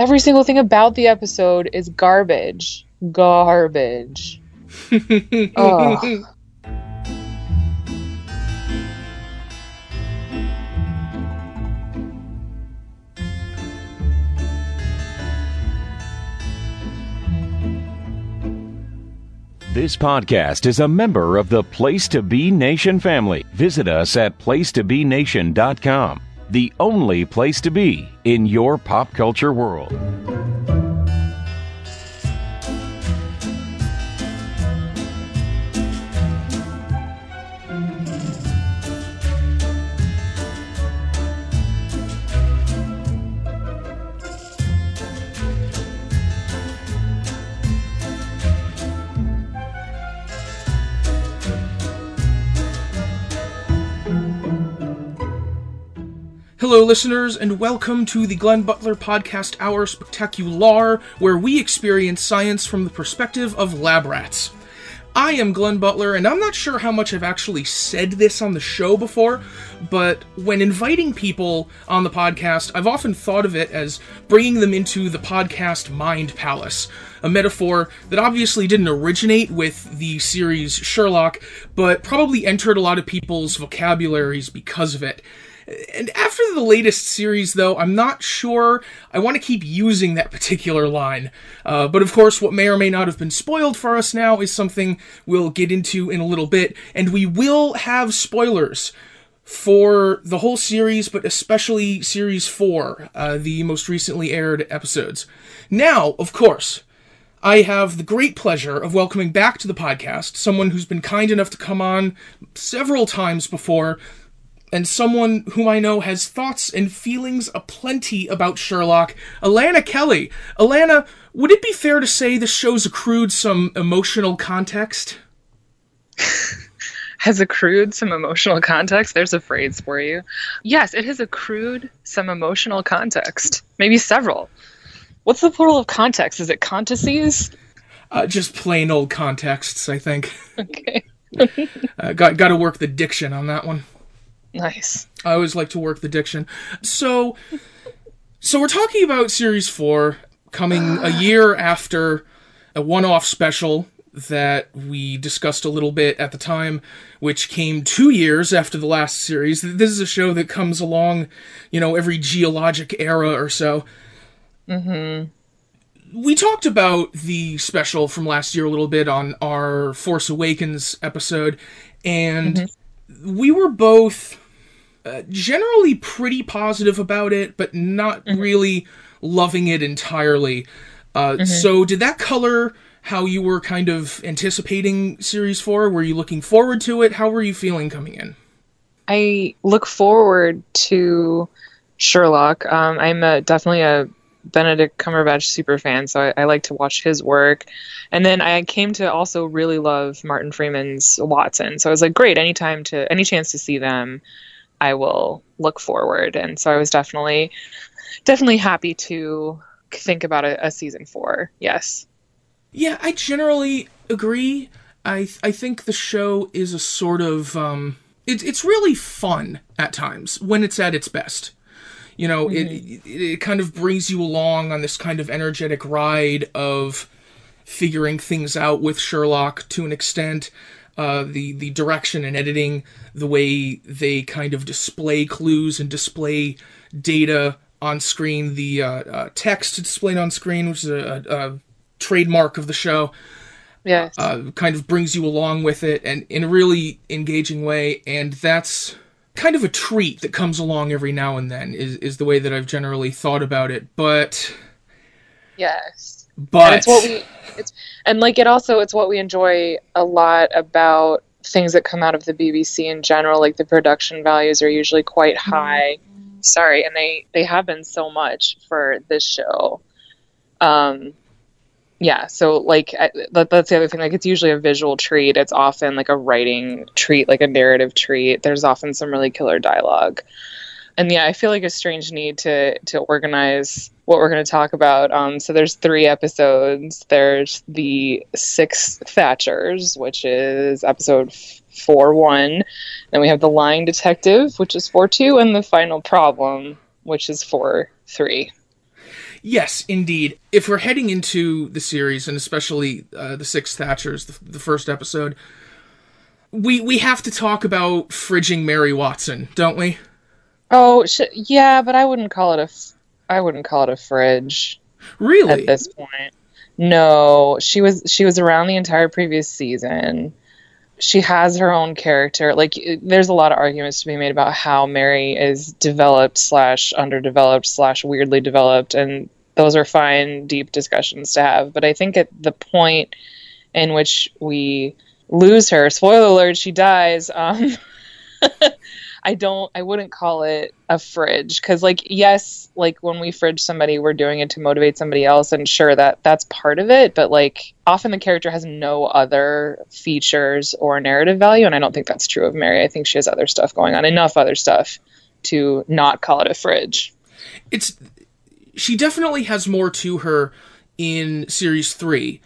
every single thing about the episode is garbage. Garbage. Ugh. This podcast is a member of the Place to Be Nation family. Visit us at placetobenation.com, the only place to be in your pop culture world. Listeners, and welcome to the Glenn Butler Podcast Hour Spectacular, where we experience science from the perspective of lab rats. I am Glenn Butler, and I'm not sure how much I've actually said this on the show before, but when inviting people on the podcast, I've often thought of it as bringing them into the podcast mind palace, a metaphor that obviously didn't originate with the series Sherlock, but probably entered a lot of people's vocabularies because of it. And after the latest series, though, I'm not sure I want to keep using that particular line. Uh, but of course, what may or may not have been spoiled for us now is something we'll get into in a little bit, and we will have spoilers for the whole series, but especially Series 4, uh, the most recently aired episodes. Now, of course, I have the great pleasure of welcoming back to the podcast someone who's been kind enough to come on several times before and someone whom I know has thoughts and feelings aplenty about Sherlock, Alanna Kelly. Alanna, would it be fair to say the show's accrued some emotional context? has accrued some emotional context. There's a phrase for you. Yes, it has accrued some emotional context. Maybe several. What's the plural of context? Is it contexts? Uh, just plain old contexts, I think. Okay. uh, got got to work the diction on that one. Nice. I always like to work the diction. So, so we're talking about series four coming a year after a one-off special that we discussed a little bit at the time, which came two years after the last series. This is a show that comes along, you know, every geologic era or so. Mm-hmm. We talked about the special from last year a little bit on our Force Awakens episode, and mm-hmm. We were both uh, generally pretty positive about it, but not mm-hmm. really loving it entirely. Uh, mm-hmm. So, did that color how you were kind of anticipating Series 4? Were you looking forward to it? How were you feeling coming in? I look forward to Sherlock. Um, I'm a, definitely a Benedict Cumberbatch super fan, so I, I, like to watch his work. And then I came to also really love Martin Freeman's Watson. So I was like, great, anytime to any chance to see them, I will look forward. And so I was definitely, definitely happy to think about a, a season four. Yes. Yeah, I generally agree. I I think the show is a sort of um, it's really fun at times when it's at its best. You know, mm-hmm. it, it it kind of brings you along on this kind of energetic ride of figuring things out with Sherlock to an extent uh, the the direction and editing, the way they kind of display clues and display data on screen, the uh, uh, text displayed on screen, which is a, a trademark of the show. Yes. Uh, kind of brings you along with it and in a really engaging way, and that's kind of a treat that comes along every now and then. Is is the way that I've generally thought about it, but yes, but and it's what we it's and like it also it's what we enjoy a lot about things that come out of the BBC in general. Like the production values are usually quite mm-hmm. high. Mm-hmm. Sorry, and they they have been so much for this show. Um, yeah. So like I, that, that's the other thing. Like it's usually a visual treat. It's often like a writing treat, like a narrative treat. There's often some really killer dialogue and yeah, I feel like a strange need to to organize what we're going to talk about. Um, so there's three episodes. There's the Six Thatchers, which is episode four one. Then we have the Lying Detective, which is four two, and the Final Problem, which is four three. Yes, indeed. If we're heading into the series, and especially uh, the Six Thatchers, the, the first episode, we we have to talk about fridging Mary Watson, don't we? Oh, sh- yeah, but I wouldn't call it a. F- I wouldn't call it a fridge Really? at this point. No, she was she was around the entire previous season. She has her own character. Like, there's a lot of arguments to be made about how Mary is developed slash underdeveloped slash weirdly developed, and those are fine, deep discussions to have. But I think at the point in which we lose her, spoiler alert, she dies. Um, I don't I wouldn't call it a fridge cuz like yes like when we fridge somebody we're doing it to motivate somebody else and sure that that's part of it but like often the character has no other features or narrative value and I don't think that's true of Mary. I think she has other stuff going on enough other stuff to not call it a fridge. It's she definitely has more to her in series 3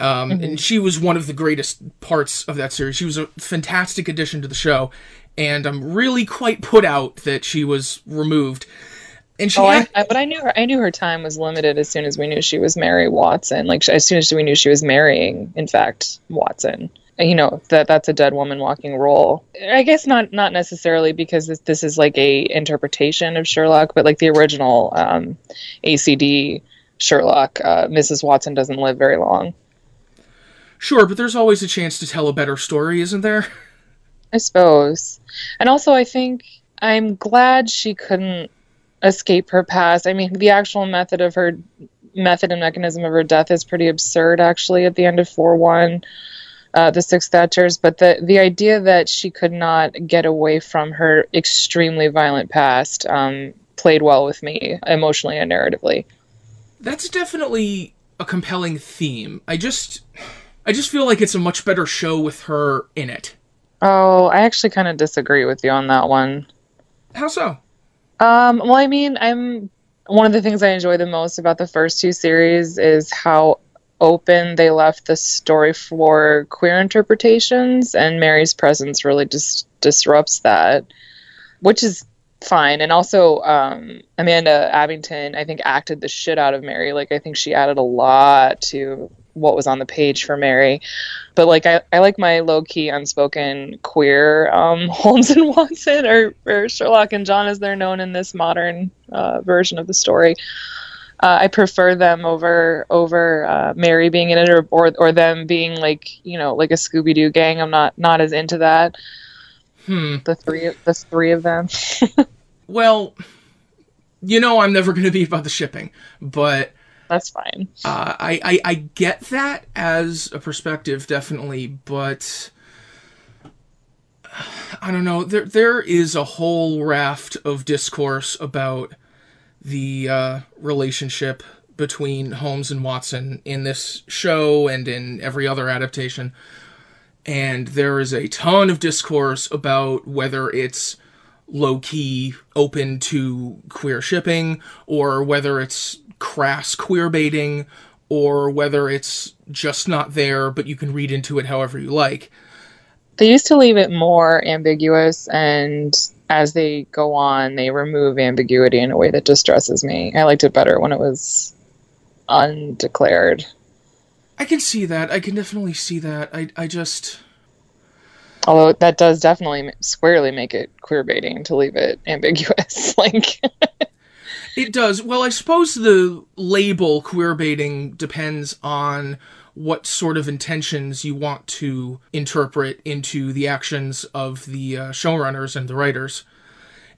um, and she was one of the greatest parts of that series. She was a fantastic addition to the show and i'm really quite put out that she was removed and she Oh, had- I, I, but I knew her. I knew her time was limited as soon as we knew she was Mary Watson. Like as soon as we knew she was marrying, in fact, Watson. You know that that's a dead woman walking role. I guess not not necessarily because this, this is like a interpretation of Sherlock, but like the original um, ACD Sherlock, uh, Mrs. Watson doesn't live very long. sure but there's always a chance to tell a better story isn't there I suppose. And also, I think I'm glad she couldn't escape her past. I mean, the actual method of her method and mechanism of her death is pretty absurd, actually, at the end of 4 1, uh, the Six Thatchers. But the, the idea that she could not get away from her extremely violent past um, played well with me emotionally and narratively. that's definitely a compelling theme i just i just feel like it's a much better show with her in it Oh, I actually kind of disagree with you on that one. how so Um, well, I mean, I'm one of the things I enjoy the most about the first two series is how open they left the story for queer interpretations, and Mary's presence really just disrupts that, which is fine. And also, um, Amanda Abbington, I think, acted the shit out of Mary. Like, I think she added a lot to what was on the page for Mary. But like, I, I like my low key, unspoken queer um, Holmes and Watson, or, or Sherlock and John, as they're known in this modern uh, version of the story. Uh, I prefer them over over uh, Mary being in it, or, or or them being like you know like a Scooby Doo gang. I'm not not as into that. hmm The three the three of them. well you know i'm never going to be about the shipping but That's fine. Uh, I, I I get that as a perspective, definitely, but I don't know. There there is a whole raft of discourse about the uh, relationship between Holmes and Watson in this show and in every other adaptation, and there is a ton of discourse about whether it's low key open to queer shipping or whether it's crass queer baiting or whether it's just not there but you can read into it however you like. They used to leave it more ambiguous, and as they go on, they remove ambiguity in a way that distresses me. I liked it better when it was undeclared. I can see that. I can definitely see that. I I just Although that does definitely squarely make it queer baiting to leave it ambiguous. like, It does. Well, I suppose the label queer baiting depends on what sort of intentions you want to interpret into the actions of the uh, showrunners and the writers.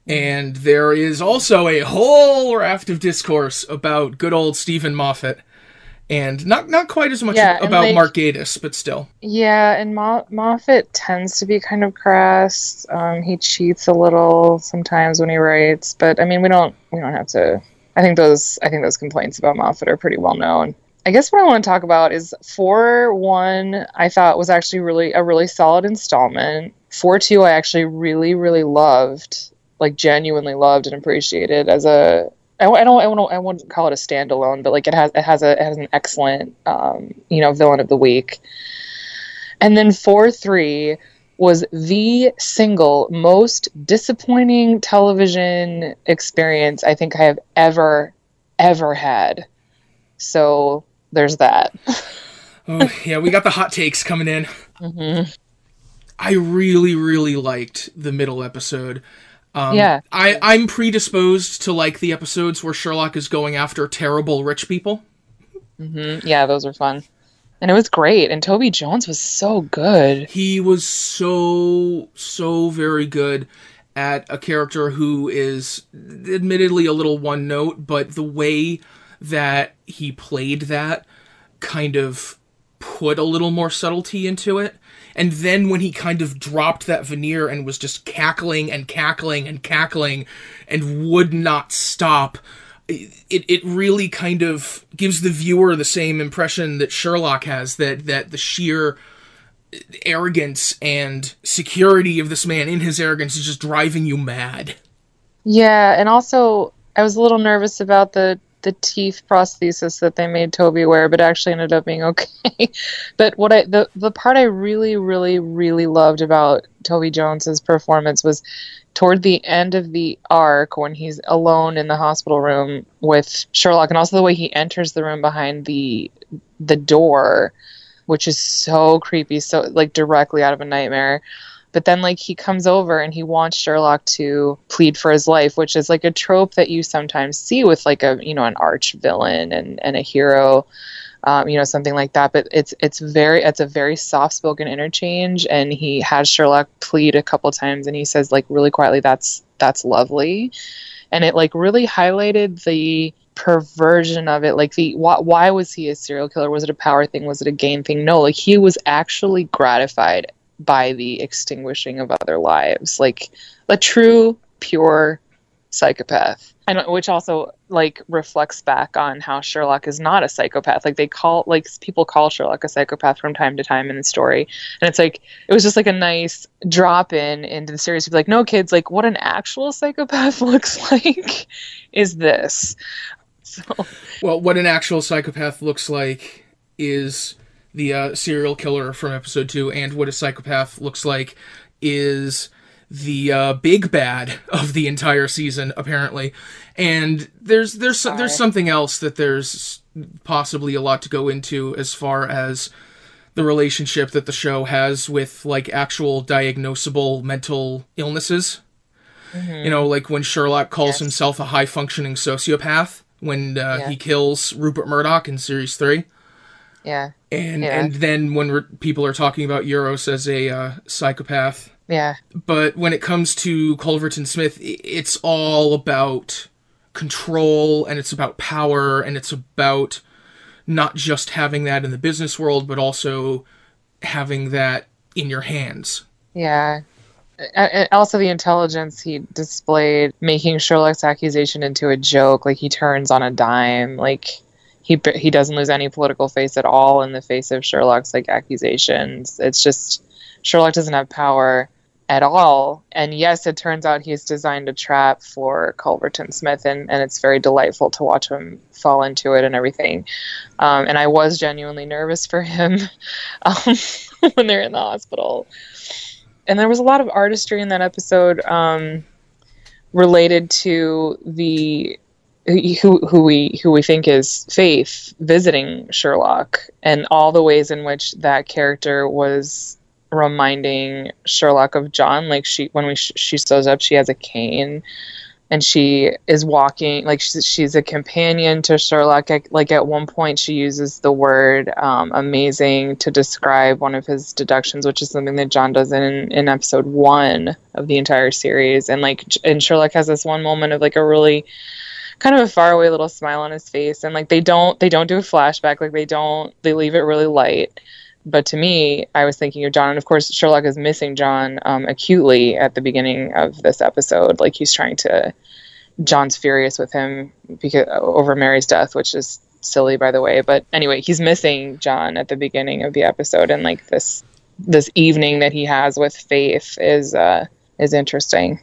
And there is also a whole raft of discourse about good old Steven Moffat. And not not quite as much Yeah, about they- Mark Gatiss, but still. yeah, and Mo- Moffat tends to be kind of crass. Um, he cheats a little sometimes when he writes, but I mean, we don't we don't have to. I think those I think those complaints about Moffat are pretty well known. I guess what I want to talk about is four one. I thought was actually really a really solid installment. Four two, I actually really really loved, like genuinely loved and appreciated as a. I, I don't I won't I wouldn't call it a standalone, but like it has it has a it has an excellent um, you know villain of the week. And then four three was the single most disappointing television experience I think I have ever ever had. So there's that. oh yeah, we got the hot takes coming in. Mm-hmm. I really, really liked the middle episode. Um, yeah, I I'm predisposed to like the episodes where Sherlock is going after terrible rich people. Mm-hmm. Yeah, those are fun, and it was great. And Toby Jones was so good. He was so so very good at a character who is admittedly a little one note, but the way that he played that kind of put a little more subtlety into it. And then when he kind of dropped that veneer and was just cackling and cackling and cackling and would not stop, it, it really kind of gives the viewer the same impression that Sherlock has that, that the sheer arrogance and security of this man in his arrogance is just driving you mad. Yeah, and also I was a little nervous about the the teeth prosthesis that they made Toby wear, but actually ended up being okay. but what I the the part I really really really loved about Toby Jones's performance was toward the end of the arc when he's alone in the hospital room with Sherlock and also the way he enters the room behind the the door which is so creepy, so like directly out of a nightmare. But then like he comes over and he wants Sherlock to plead for his life, which is like a trope that you sometimes see with like a you know an arch villain and and a hero. Um, you know something like that. But it's it's very it's a very soft spoken interchange and he has sherlock plead a couple times and he says like really quietly that's that's lovely. And it like really highlighted the perversion of it like the why, why was he a serial killer? Was it a power thing? Was it a gain thing? No like he was actually gratified by the extinguishing of other lives like a true pure psychopath. And which also like reflects back on how Sherlock is not a psychopath. Like they call like people call Sherlock a psychopath from time to time in the story. And it's like it was just like a nice drop in into the series. Like no kids like what an actual psychopath looks like is this? So. Well, what an actual psychopath looks like is the uh, serial killer from episode two, and what a psychopath looks like is the uh, big bad of the entire season, apparently. And there's there's Sorry. there's something else that there's possibly a lot to go into as far as the relationship that the show has with like actual diagnosable mental illnesses. Mm-hmm. You know, like when Sherlock calls yes. himself a high functioning sociopath when uh, yeah. he kills Rupert Murdoch in series three. Yeah. And yeah. and then when re- people are talking about Eurus as a uh, psychopath. Yeah. But when it comes to Culverton Smith, it's all about control and it's about power and it's about not just having that in the business world, but also having that in your hands. Yeah also the intelligence he displayed making Sherlock's accusation into a joke like he turns on a dime like he he doesn't lose any political face at all in the face of Sherlock's like accusations. It's just Sherlock doesn't have power at all. And yes it turns out he's designed a trap for Culverton Smith and and it's very delightful to watch him fall into it and everything. Um, and I was genuinely nervous for him um, when they're in the hospital. And there was a lot of artistry in that episode um, related to the who who we who we think is Faith visiting Sherlock and all the ways in which that character was reminding Sherlock of John. Like she when we she shows up, she has a cane and she is walking like she's, she's a companion to Sherlock. Like at one point, she uses the word um, "amazing" to describe one of his deductions, which is something that John does in in episode one of the entire series. And like, and Sherlock has this one moment of like a really kind of a faraway little smile on his face, and like they don't they don't do a flashback, like they don't they leave it really light but to me, I was thinking of John, and of course, Sherlock is missing John um, acutely at the beginning of this episode. Like he's trying to, John's furious with him because over Mary's death, which is silly, by the way. But anyway, he's missing John at the beginning of the episode, and like this this evening that he has with Faith is uh, is interesting.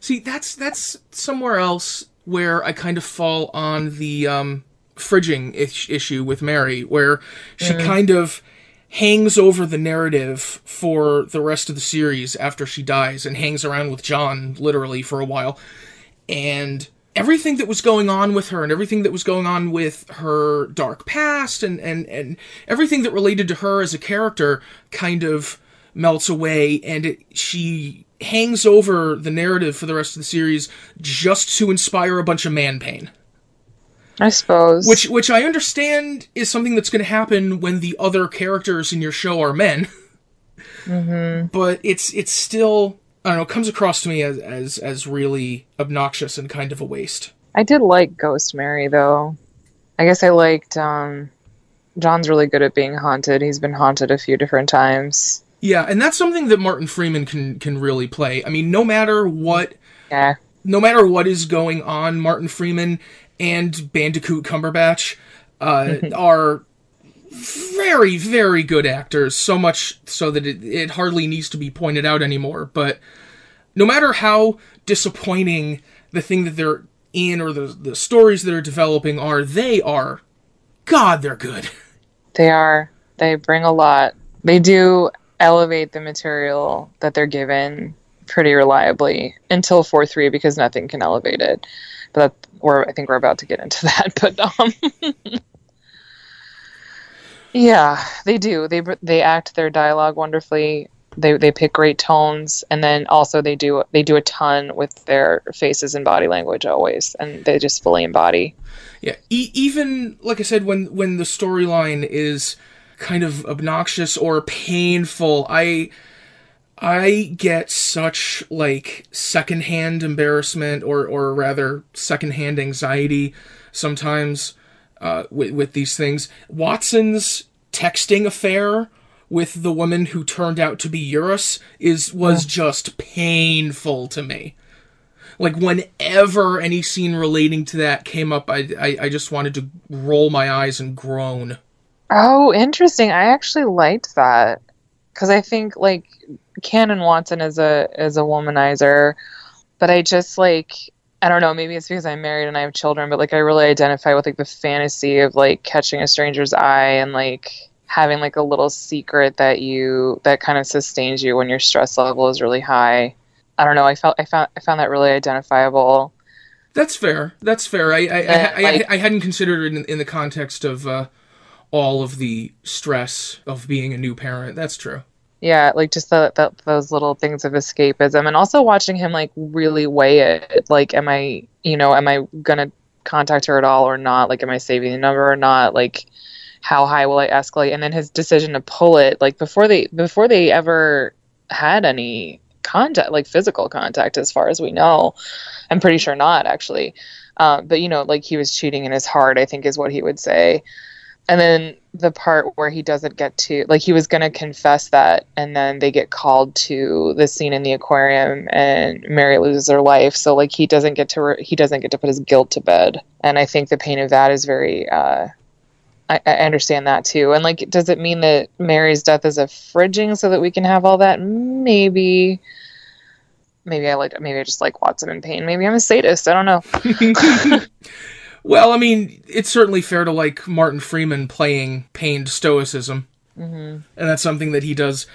See, that's that's somewhere else where I kind of fall on the um, fridging issue with Mary, where she mm. kind of hangs over the narrative for the rest of the series after she dies and hangs around with John literally for a while. And everything that was going on with her and everything that was going on with her dark past and, and, and everything that related to her as a character kind of melts away and it, she hangs over the narrative for the rest of the series just to inspire a bunch of man pain. I suppose. Which which I understand is something that's going to happen when the other characters in your show are men. Mm-hmm. But it's it's still I don't know, comes across to me as, as as really obnoxious and kind of a waste. I did like Ghost Mary though. I guess I liked um John's really good at being haunted. He's been haunted a few different times. Yeah, and that's something that Martin Freeman can can really play. I mean, no matter what Yeah. no matter what is going on, Martin Freeman and Bandicoot Cumberbatch uh, are very, very good actors. So much so that it, it hardly needs to be pointed out anymore. But no matter how disappointing the thing that they're in or the the stories that are developing are, they are, God, they're good. They are. They bring a lot. They do elevate the material that they're given pretty reliably until 4 3 because nothing can elevate it. But we're, I think we're about to get into that. But um, yeah, they do. They they act their dialogue wonderfully. They they pick great tones, and then also they do they do a ton with their faces and body language always, and they just fully embody. Yeah, e- even like I said, when when the storyline is kind of obnoxious or painful, I I get such like secondhand embarrassment or or rather secondhand anxiety sometimes uh, with with these things. Watson's texting affair with the woman who turned out to be Eurus is was just painful to me. Like whenever any scene relating to that came up, I, I I just wanted to roll my eyes and groan. Oh, interesting. I actually liked that because I think like Canon Watson is a is a womanizer, but I just like I don't know. Maybe it's because I'm married and I have children, but like I really identify with like the fantasy of like catching a stranger's eye and like having like a little secret that you that kind of sustains you when your stress level is really high. I don't know. I felt I found I found that really identifiable. That's fair. That's fair. I I, Yeah, I, I, I hadn't considered it in, in the context of uh, all of the stress of being a new parent. That's true. Yeah, like just the, the those little things of escapism, and also watching him like really weigh it. Like, am I, you know, am I gonna contact her at all or not? Like, am I saving the number or not? Like, how high will I escalate? And then his decision to pull it, like before they before they ever had any contact, like physical contact, as far as we know. I'm pretty sure not actually, uh, but you know, like he was cheating in his heart. I think is what he would say and then the part where he doesn't get to like he was going to confess that and then they get called to the scene in the aquarium and mary loses her life. So like he doesn't get to re- he doesn't get to put his guilt to bed. And i think the pain of that is very uh I, I understand that too. And like does it mean that mary's death is a fridging so that we can have all that? Maybe. Maybe i like maybe i just like watson in pain maybe i'm a sadist. I don't know Well, I mean, it's certainly fair to like Martin Freeman playing pained stoicism, mm-hmm. and that's something that he does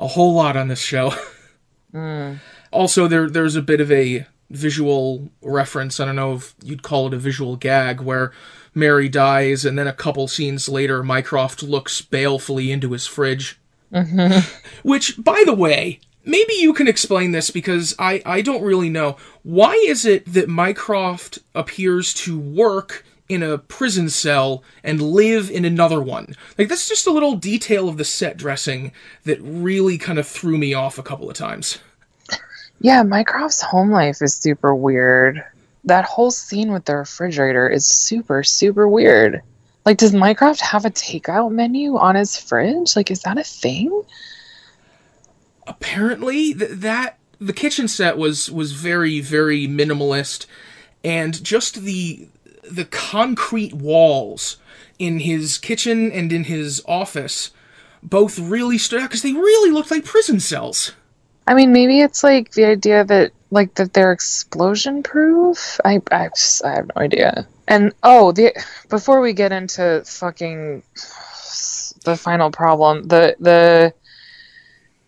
a whole lot on this show. mm. also, there there's a bit of a visual reference. I don't know if you'd call it a visual gag where Mary dies, and then a couple scenes later, Mycroft looks balefully into his fridge. Which, by the way, maybe you can explain this because I, I don't really know. Why is it that Mycroft appears to work in a prison cell and live in another one? Like, that's just a little detail of the set dressing that really kind of threw me off a couple of times. Yeah, Mycroft's home life is super weird. That whole scene with the refrigerator is super, super weird. Like, does Mycroft have a takeout menu on his fridge? Like, is that a thing? Apparently th- that the kitchen set was was very very minimalist and just the the concrete walls in his kitchen and in his office both really stood out because they really looked like prison cells I mean, maybe it's like the idea that, like, that they're explosion proof. I, I, just- I have no idea. And oh, the before we get into fucking the final problem, the the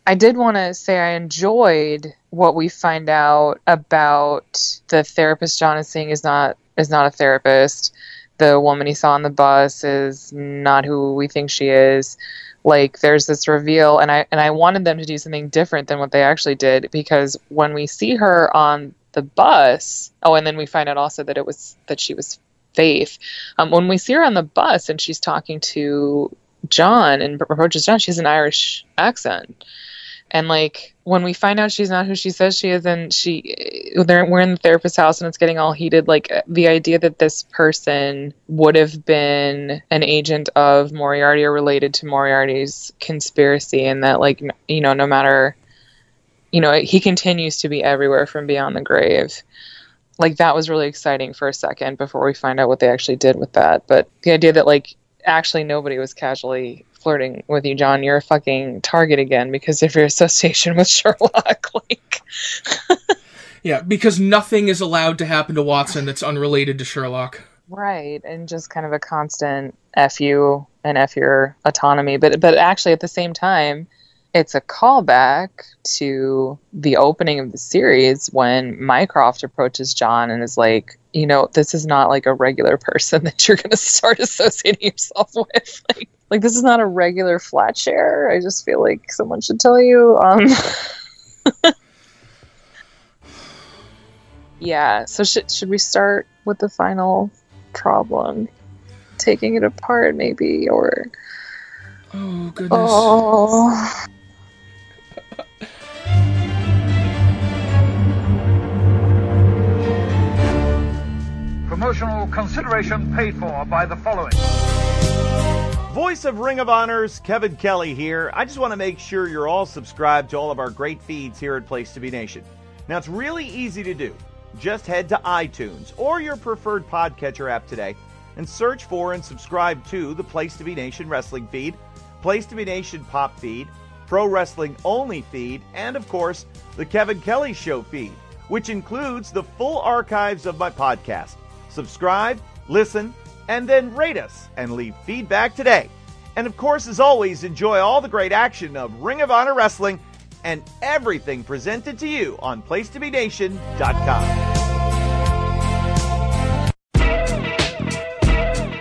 I did want to say I enjoyed what we find out about the therapist John is seeing is not is not a therapist. The woman he saw on the bus is not who we think she is. Like there's this reveal and I and I wanted them to do something different than what they actually did because when we see her on the bus, oh and then we find out also that it was that she was Faith. Um, when we see her on the bus and she's talking to John and approaches John, she has an Irish accent. And like when we find out she's not who she says she is, and she we're in the therapist's house and it's getting all heated. Like the idea that this person would have been an agent of Moriarty or related to Moriarty's conspiracy, and that like you know no matter you know he continues to be everywhere from beyond the grave. Like that was really exciting for a second before we find out what they actually did with that. But the idea that like actually nobody was casually flirting with you, John, you're a fucking target again because of your association with Sherlock. like, yeah, because nothing is allowed to happen to Watson that's unrelated to Sherlock. Right, and just kind of a constant f you and f your autonomy, but but actually at the same time, it's a callback to the opening of the series when Mycroft approaches John and is like, you know, this is not like a regular person that you're going to start associating yourself with. Like, like this is not a regular flat share. I just feel like someone should tell you. Um, yeah. So should should we start with the final problem, taking it apart, maybe, or? Oh goodness. Oh. Promotional consideration paid for by the following. Voice of Ring of Honors, Kevin Kelly here. I just want to make sure you're all subscribed to all of our great feeds here at Place to Be Nation. Now, it's really easy to do. Just head to iTunes or your preferred podcatcher app today and search for and subscribe to the Place to Be Nation wrestling feed, Place to Be Nation pop feed, Pro Wrestling Only feed, and of course, the Kevin Kelly Show feed, which includes the full archives of my podcast. Subscribe, listen, and then rate us and leave feedback today. And of course, as always, enjoy all the great action of Ring of Honor Wrestling and everything presented to you on PlaceToBeNation.com.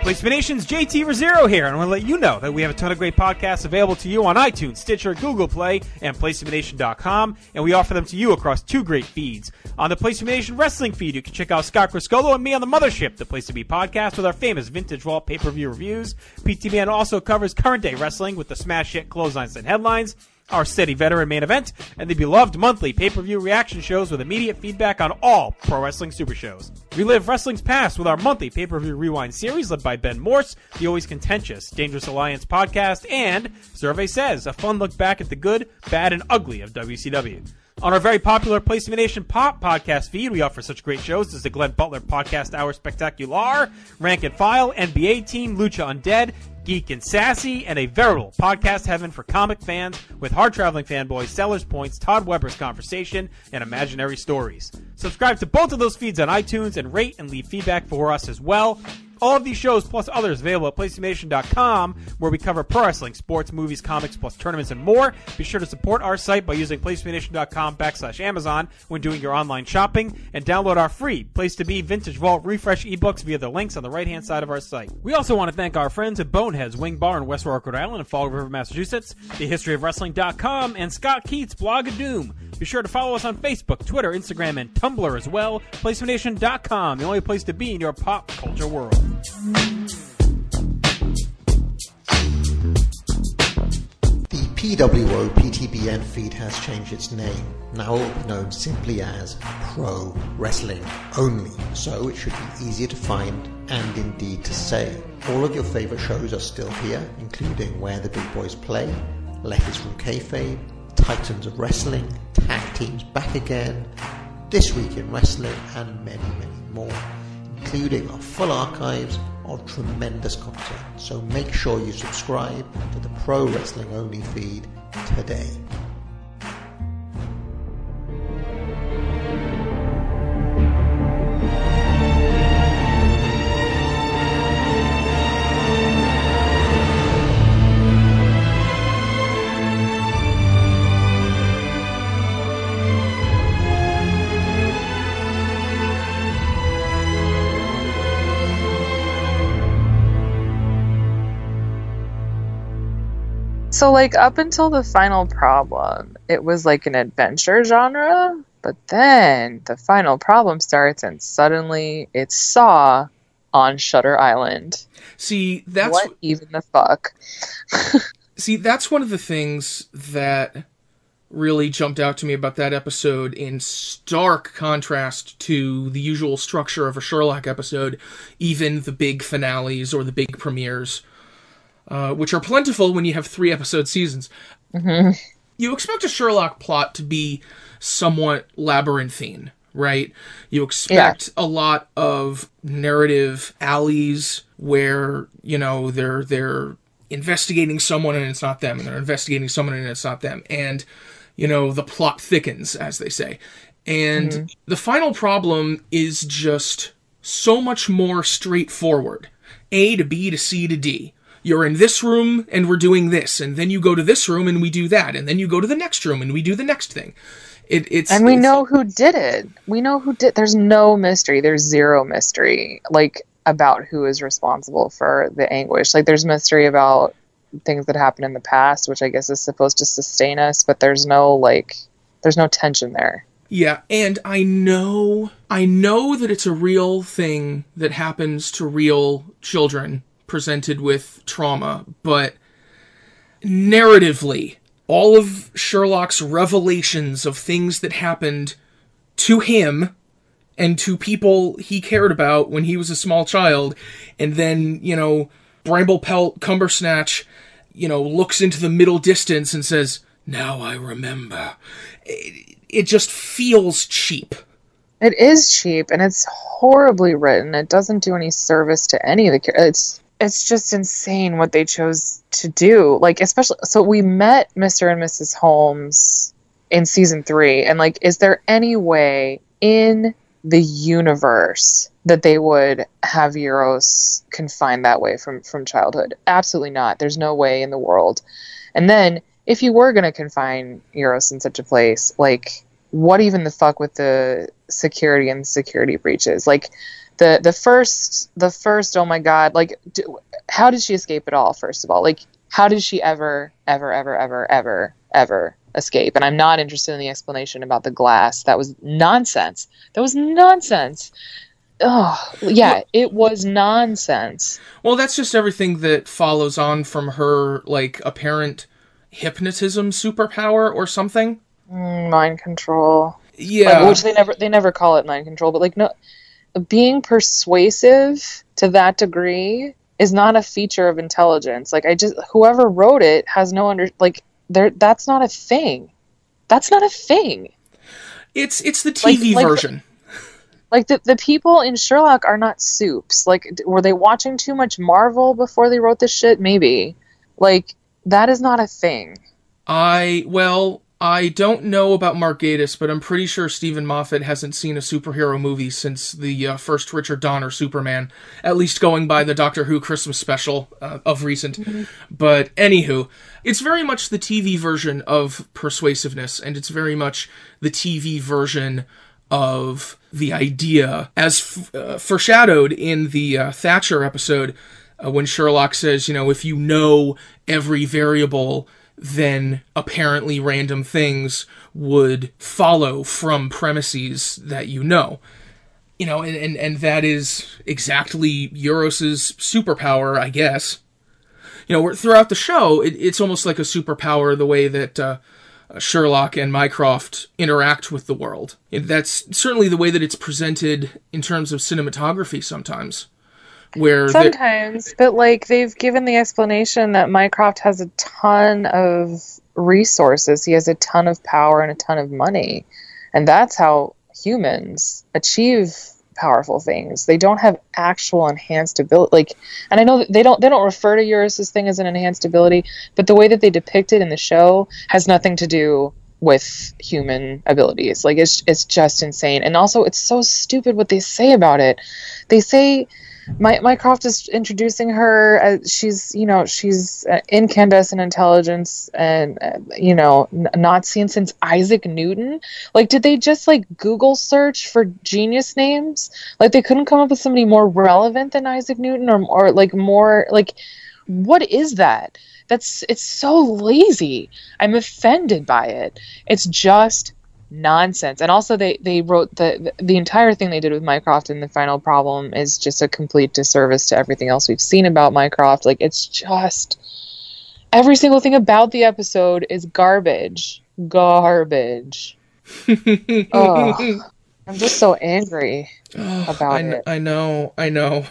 Place to Be Nation's JT Rosero here, and I want to let you know that we have a ton of great podcasts available to you on iTunes, Stitcher, Google Play, and PlaceToBeNation.com, and we offer them to you across two great feeds. On the Place to Be Nation Wrestling feed, you can check out Scott Criscuolo and me on the Mothership, the Place to Be podcast, with our famous Vintage Vault pay-per-view reviews. PTBN also covers current day wrestling with the smash hit clotheslines and headlines our steady veteran main event, and the beloved monthly pay-per-view reaction shows with immediate feedback on all pro wrestling super shows. Relive wrestling's past with our monthly pay-per-view rewind series led by Ben Morse, the always contentious Dangerous Alliance podcast, and Survey Says, a fun look back at the good, bad, and ugly of WCW. On our very popular Place to Be Nation Pop podcast feed, we offer such great shows as the Glenn Butler Podcast Hour Spectacular, Rank and File, NBA Team, Lucha Undead, Geek and Sassy, and a veritable podcast heaven for comic fans with hard traveling fanboys, Sellers Points, Todd Weber's Conversation, and Imaginary Stories. Subscribe to both of those feeds on iTunes and rate and leave feedback for us as well. All of these shows plus others available at PlaceToBeNation.com, where we cover pro wrestling, sports, movies, comics, plus tournaments and more. Be sure to support our site by using PlaceToBeNation.com backslash Amazon when doing your online shopping, and download our free Place to Be Vintage Vault Refresh ebooks via the links on the right hand side of our site. We also want to thank our friends at Boneheads Wing Bar in West Rhode Island and Fall River, Massachusetts, TheHistoryOfWrestling.com, and Scott Keith's Blog of Doom. Be sure to follow us on Facebook, Twitter, Instagram, and Tumblr as well. PlaceToBeNation.com, the only place to be in your pop culture world. The PWO PTBN feed has changed its name. Now it will be known simply as Pro Wrestling Only, so it should be easier to find and indeed to say. All of your favourite shows are still here, including Where the Big Boys Play, Letters from Kayfabe, Titans of Wrestling, Tag Teams Back Again, This Week in Wrestling, and many, many more, including our full archives of tremendous content. So make sure you subscribe to the Pro Wrestling Only feed today. So, like, up until the final problem, it was like an adventure genre. But then the final problem starts, and suddenly it's Saw on Shutter Island. See, that's what even the fuck. See, that's one of the things that really jumped out to me about that episode in stark contrast to the usual structure of a Sherlock episode, even the big finales or the big premieres, uh, which are plentiful when you have three episode seasons. Mm-hmm. You expect a Sherlock plot to be somewhat labyrinthine, right? You expect yeah. a lot of narrative alleys where, you know, they're they're investigating someone and it's not them and they're investigating someone and it's not them and you know, the plot thickens, as they say. And mm-hmm. the final problem is just so much more straightforward A to B to C to D. You're in this room and we're doing this, and then you go to this room and we do that, and then you go to the next room and we do the next thing. It, it's and we it's, know who did it. We know who did. There's no mystery. There's zero mystery. Like about who is responsible for the anguish. Like there's mystery about things that happened in the past, which I guess is supposed to sustain us, but there's no like there's no tension there. Yeah, and I know I know that it's a real thing that happens to real children presented with trauma, but narratively, all of Sherlock's revelations of things that happened to him and to people he cared about when he was a small child, and then, you know, Bramblepelt Cumbersnatch you know, looks into the middle distance and says, Now I remember. It, it just feels cheap. It is cheap and it's horribly written. It doesn't do any service to any of the characters. It's just insane what they chose to do. Like especially so we met Mr. and Mrs. Holmes in season 3 and like is there any way in the universe that they would have Eurus confined that way from from childhood. Absolutely not. There's no way in the world. And then if you were going to confine Eurus in such a place, like what even the fuck with the security and security breaches? Like the the first the first oh my god, like do, how did she escape at all first of all? Like how did she ever ever ever ever ever ever escape. And I'm not interested in the explanation about the glass. That was nonsense. That was nonsense. Oh, yeah, it was nonsense. Well, that's just everything that follows on from her, like, apparent hypnotism superpower or something. Mm, mind control. Yeah. Like, which they never they never call it mind control, but like no being persuasive to that degree is not a feature of intelligence. Like I just whoever wrote it has no under like there that's not a thing. That's not a thing. It's it's the TV like, version. Like, the, the people in Sherlock are not soups. Like were they watching too much Marvel before they wrote this shit? Maybe. Like that is not a thing. I well, I don't know about Mark Gatiss, but I'm pretty sure Steven Moffat hasn't seen a superhero movie since the uh, first Richard Donner Superman, at least going by the Doctor Who Christmas special uh, of recent. Mm-hmm. But anywho, it's very much the TV version of persuasiveness, and it's very much the TV version of the idea, as f- uh, foreshadowed in the uh, Thatcher episode, uh, when Sherlock says, you know, if you know every variable then apparently random things would follow from premises that you know. You know, and, and, and that is exactly Eurus's superpower, I guess. You know, throughout the show, it, it's almost like a superpower the way that uh, Sherlock and Mycroft interact with the world. That's certainly the way that it's presented in terms of cinematography sometimes where sometimes but like they've given the explanation that mycroft has a ton of resources. He has a ton of power and a ton of money. And that's how humans achieve powerful things. They don't have actual enhanced ability like and i know that they don't they don't refer to eurus's thing as an enhanced ability but the way that they depict it in the show has nothing to do with human abilities. Like it's it's just insane. And also it's so stupid what they say about it. They say my Mycroft is introducing her as she's you know she's uh, incandescent intelligence and uh, you know n- not seen since Isaac Newton. Like, did they just like Google search for genius names? Like, they couldn't come up with somebody more relevant than Isaac Newton, or or like more like what is that? That's it's so lazy. I'm offended by it. It's just nonsense. And also they they wrote the the entire thing they did with Mycroft in the final problem is just a complete disservice to everything else we've seen about Mycroft. Like it's just every single thing about the episode is garbage. Garbage. Ugh. I'm just so angry about I, it. I know, I know.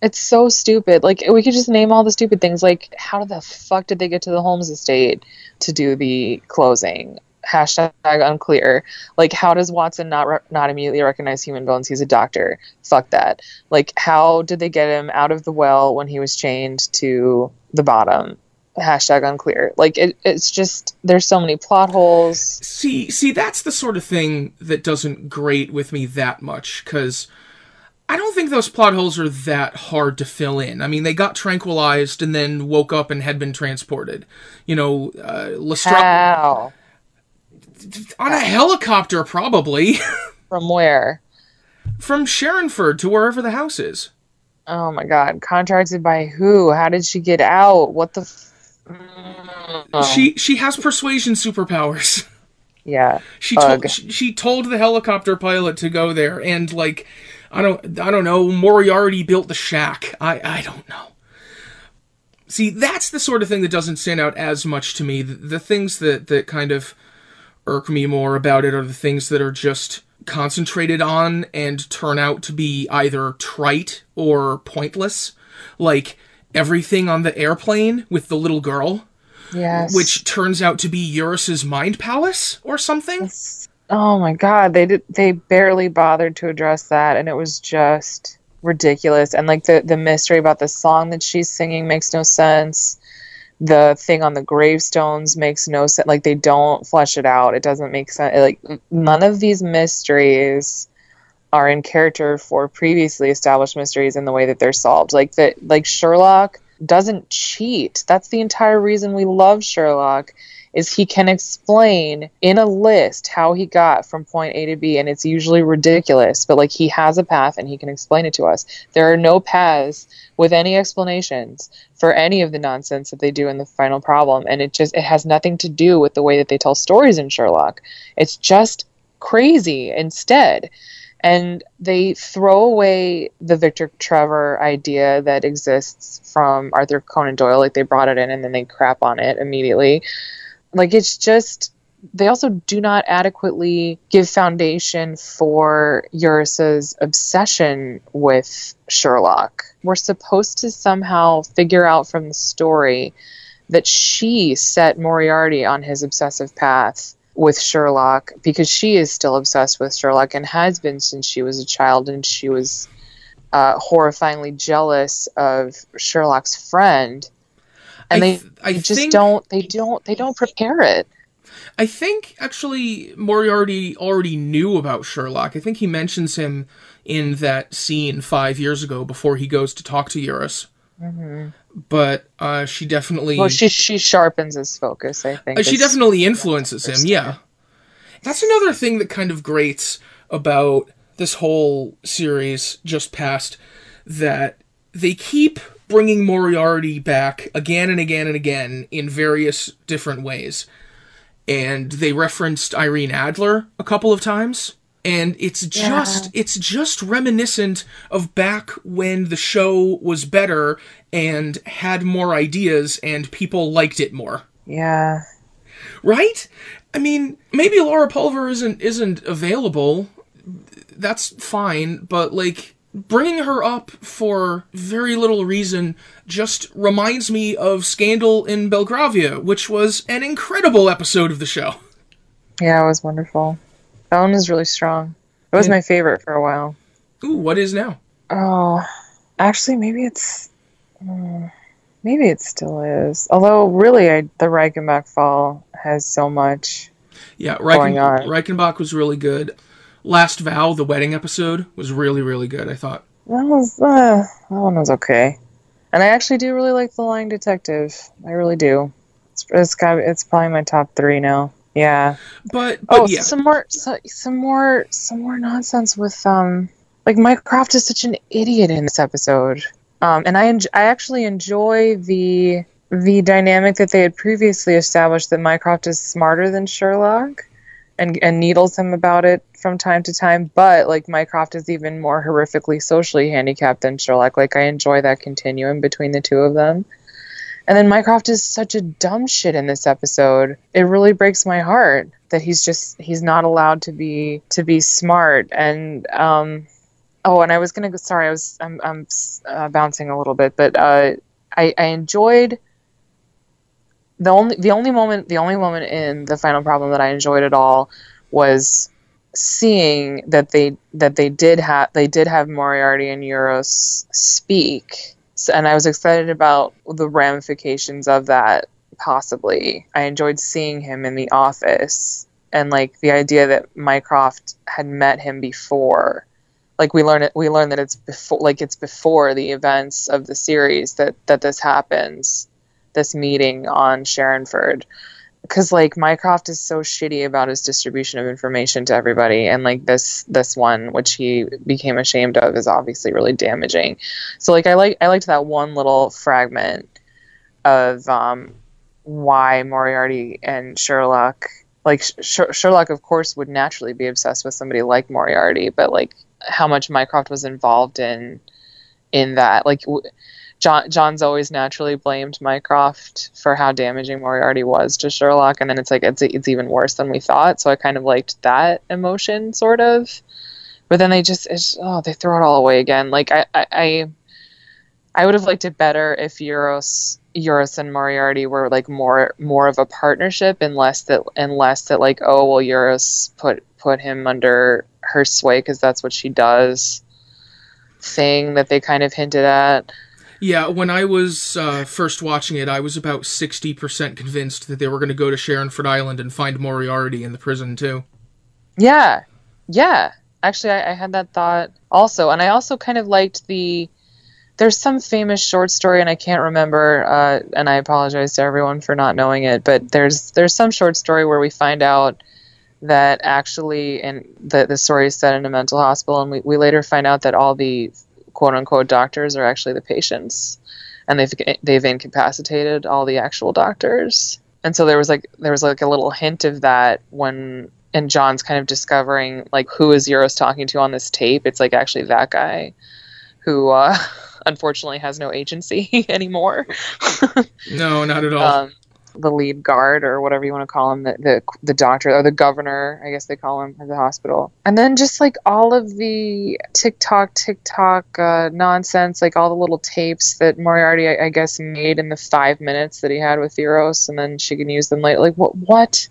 It's so stupid. Like we could just name all the stupid things. Like how the fuck did they get to the Holmes estate to do the closing? Hashtag unclear. Like how does Watson not re- not immediately recognize human bones? He's a doctor. Fuck that. Like how did they get him out of the well when he was chained to the bottom? Hashtag unclear. Like it, it's just there's so many plot holes. See, see, that's the sort of thing that doesn't grate with me that much because I don't think those plot holes are that hard to fill in. I mean, they got tranquilized and then woke up and had been transported. You know, uh, Lestrade How? On a helicopter, probably From where? from Sherrinford to wherever the house is. Oh my god. Contracted by who? How did she get out? What the f- Mm. She she has persuasion superpowers. Yeah. She Ugh. told she, she told the helicopter pilot to go there, and like I don't I don't know. Moriarty built the shack. I I don't know. See, that's the sort of thing that doesn't stand out as much to me. The, the things that that kind of irk me more about it are the things that are just concentrated on and turn out to be either trite or pointless, like everything on the airplane with the little girl, Yes. which turns out to be Eurus's mind palace or something. Oh my god, they did they barely bothered to address that and it was just ridiculous and like the the mystery about the song that she's singing makes no sense. The thing on the gravestones makes no sense. Like they don't flesh it out. It doesn't make sense. Like none of these mysteries are in character for previously established mysteries in the way that they're solved. Like that like Sherlock doesn't cheat. That's the entire reason we love Sherlock is he can explain in a list how he got from point A to B and it's usually ridiculous, but like he has a path and he can explain it to us. There are no paths with any explanations for any of the nonsense that they do in the final problem and it just it has nothing to do with the way that they tell stories in Sherlock. It's just crazy instead and they throw away the Victor Trevor idea that exists from Arthur Conan Doyle. Like they brought it in and then they crap on it immediately. Like it's just they also do not adequately give foundation for Eurus's obsession with Sherlock. We're supposed to somehow figure out from the story that she set Moriarty on his obsessive path with Sherlock because she is still obsessed with Sherlock and has been since she was a child and she was uh, horrifyingly jealous of Sherlock's friend and I they, th- I just think- don't they don't they don't prepare it I think actually Moriarty already knew about Sherlock. I think he mentions him in that scene five years ago before he goes to talk to Eurus. But uh, she definitely well she she sharpens his focus i think uh, she definitely influences him. Yeah, that's another thing that kind of grates about this whole series just past that they keep bringing Moriarty back again and again and again in various different ways. And they referenced Irene Adler a couple of times. And it's just it's just reminiscent of back when the show was better and had more ideas and people liked it more yeah right? I mean, maybe Lara Pulver isn't isn't available. That's fine, but like bringing her up for very little reason just reminds me of Scandal in Belgravia, which was an incredible episode of the show. yeah it was wonderful one was really strong it was Yeah. my favorite for a while Ooh, what is now? oh actually maybe it's mm, maybe it still is although really I, the reichenbach fall has so much Yeah, Going Reichen-. Reichenbach was really good. Last Vow, the wedding episode, was really, really good, I thought. That was uh, that one was okay, and I actually do really like the Lying Detective. I really do. It's it's got it's probably my top three now. Yeah. But, but Oh, yeah. some more so, some more some more nonsense with um like Mycroft is such an idiot in this episode. Um, and I en- I actually enjoy the the dynamic that they had previously established that Mycroft is smarter than Sherlock and and needles him about it from time to time, but like Mycroft is even more horrifically socially handicapped than Sherlock. Like I enjoy that continuum between the two of them. And then Mycroft is such a dumb shit in this episode. It really breaks my heart that he's just he's not allowed to be to be smart and um oh and I was gonna go sorry I was I'm I'm uh, bouncing a little bit but uh I I enjoyed the only the only moment the only moment in the final problem that I enjoyed at all was seeing that they that they did have they did have Moriarty and Eurus speak, so, and I was excited about the ramifications of that. Possibly, I enjoyed seeing him in the office, and like the idea that Mycroft had met him before. Like we learn it, we learn that it's before, like it's before the events of the series that that this happens, this meeting on Sherrinford because like Mycroft is so shitty about his distribution of information to everybody, and like this this one, which he became ashamed of, is obviously really damaging. So like I like I liked that one little fragment of um, why Moriarty and Sherlock, like Sh- Sherlock, of course, would naturally be obsessed with somebody like Moriarty, but like how much Mycroft was involved in in that, like. W- John, John's always naturally blamed Mycroft for how damaging Moriarty was to Sherlock, and then it's like it's it's even worse than we thought. So I kind of liked that emotion, sort of. But then they just oh they throw it all away again. Like I I I, would have liked it better if Eurus Eurus and Moriarty were like more more of a partnership, and less that and less that like oh well Eurus put put him under her sway because that's what she does. Thing that they kind of hinted at. Yeah, when I was uh, first watching it, I was about 60% convinced that they were going to go to Sherrinford Island and find Moriarty in the prison, too. Yeah, yeah. Actually, I, I had that thought also. And I also kind of liked the. There's some famous short story, and I can't remember, uh, and I apologize to everyone for not knowing it, but there's there's some short story where we find out that actually, and the, the story is set in a mental hospital, and we, we later find out that all the quote unquote doctors are actually the patients. And they've they've incapacitated all the actual doctors. And so there was like there was like a little hint of that when and John's kind of discovering like who is Eurus talking to on this tape? It's like actually that guy who uh unfortunately has no agency anymore. No not at all. Um, the lead guard or whatever you want to call him, the, the the doctor or the governor, I guess they call him at the hospital. And then just like all of the TikTok, TikTok uh, nonsense, like all the little tapes that Moriarty, I, I, guess, made in the five minutes that he had with Eurus, and then she can use them later. Like what? What?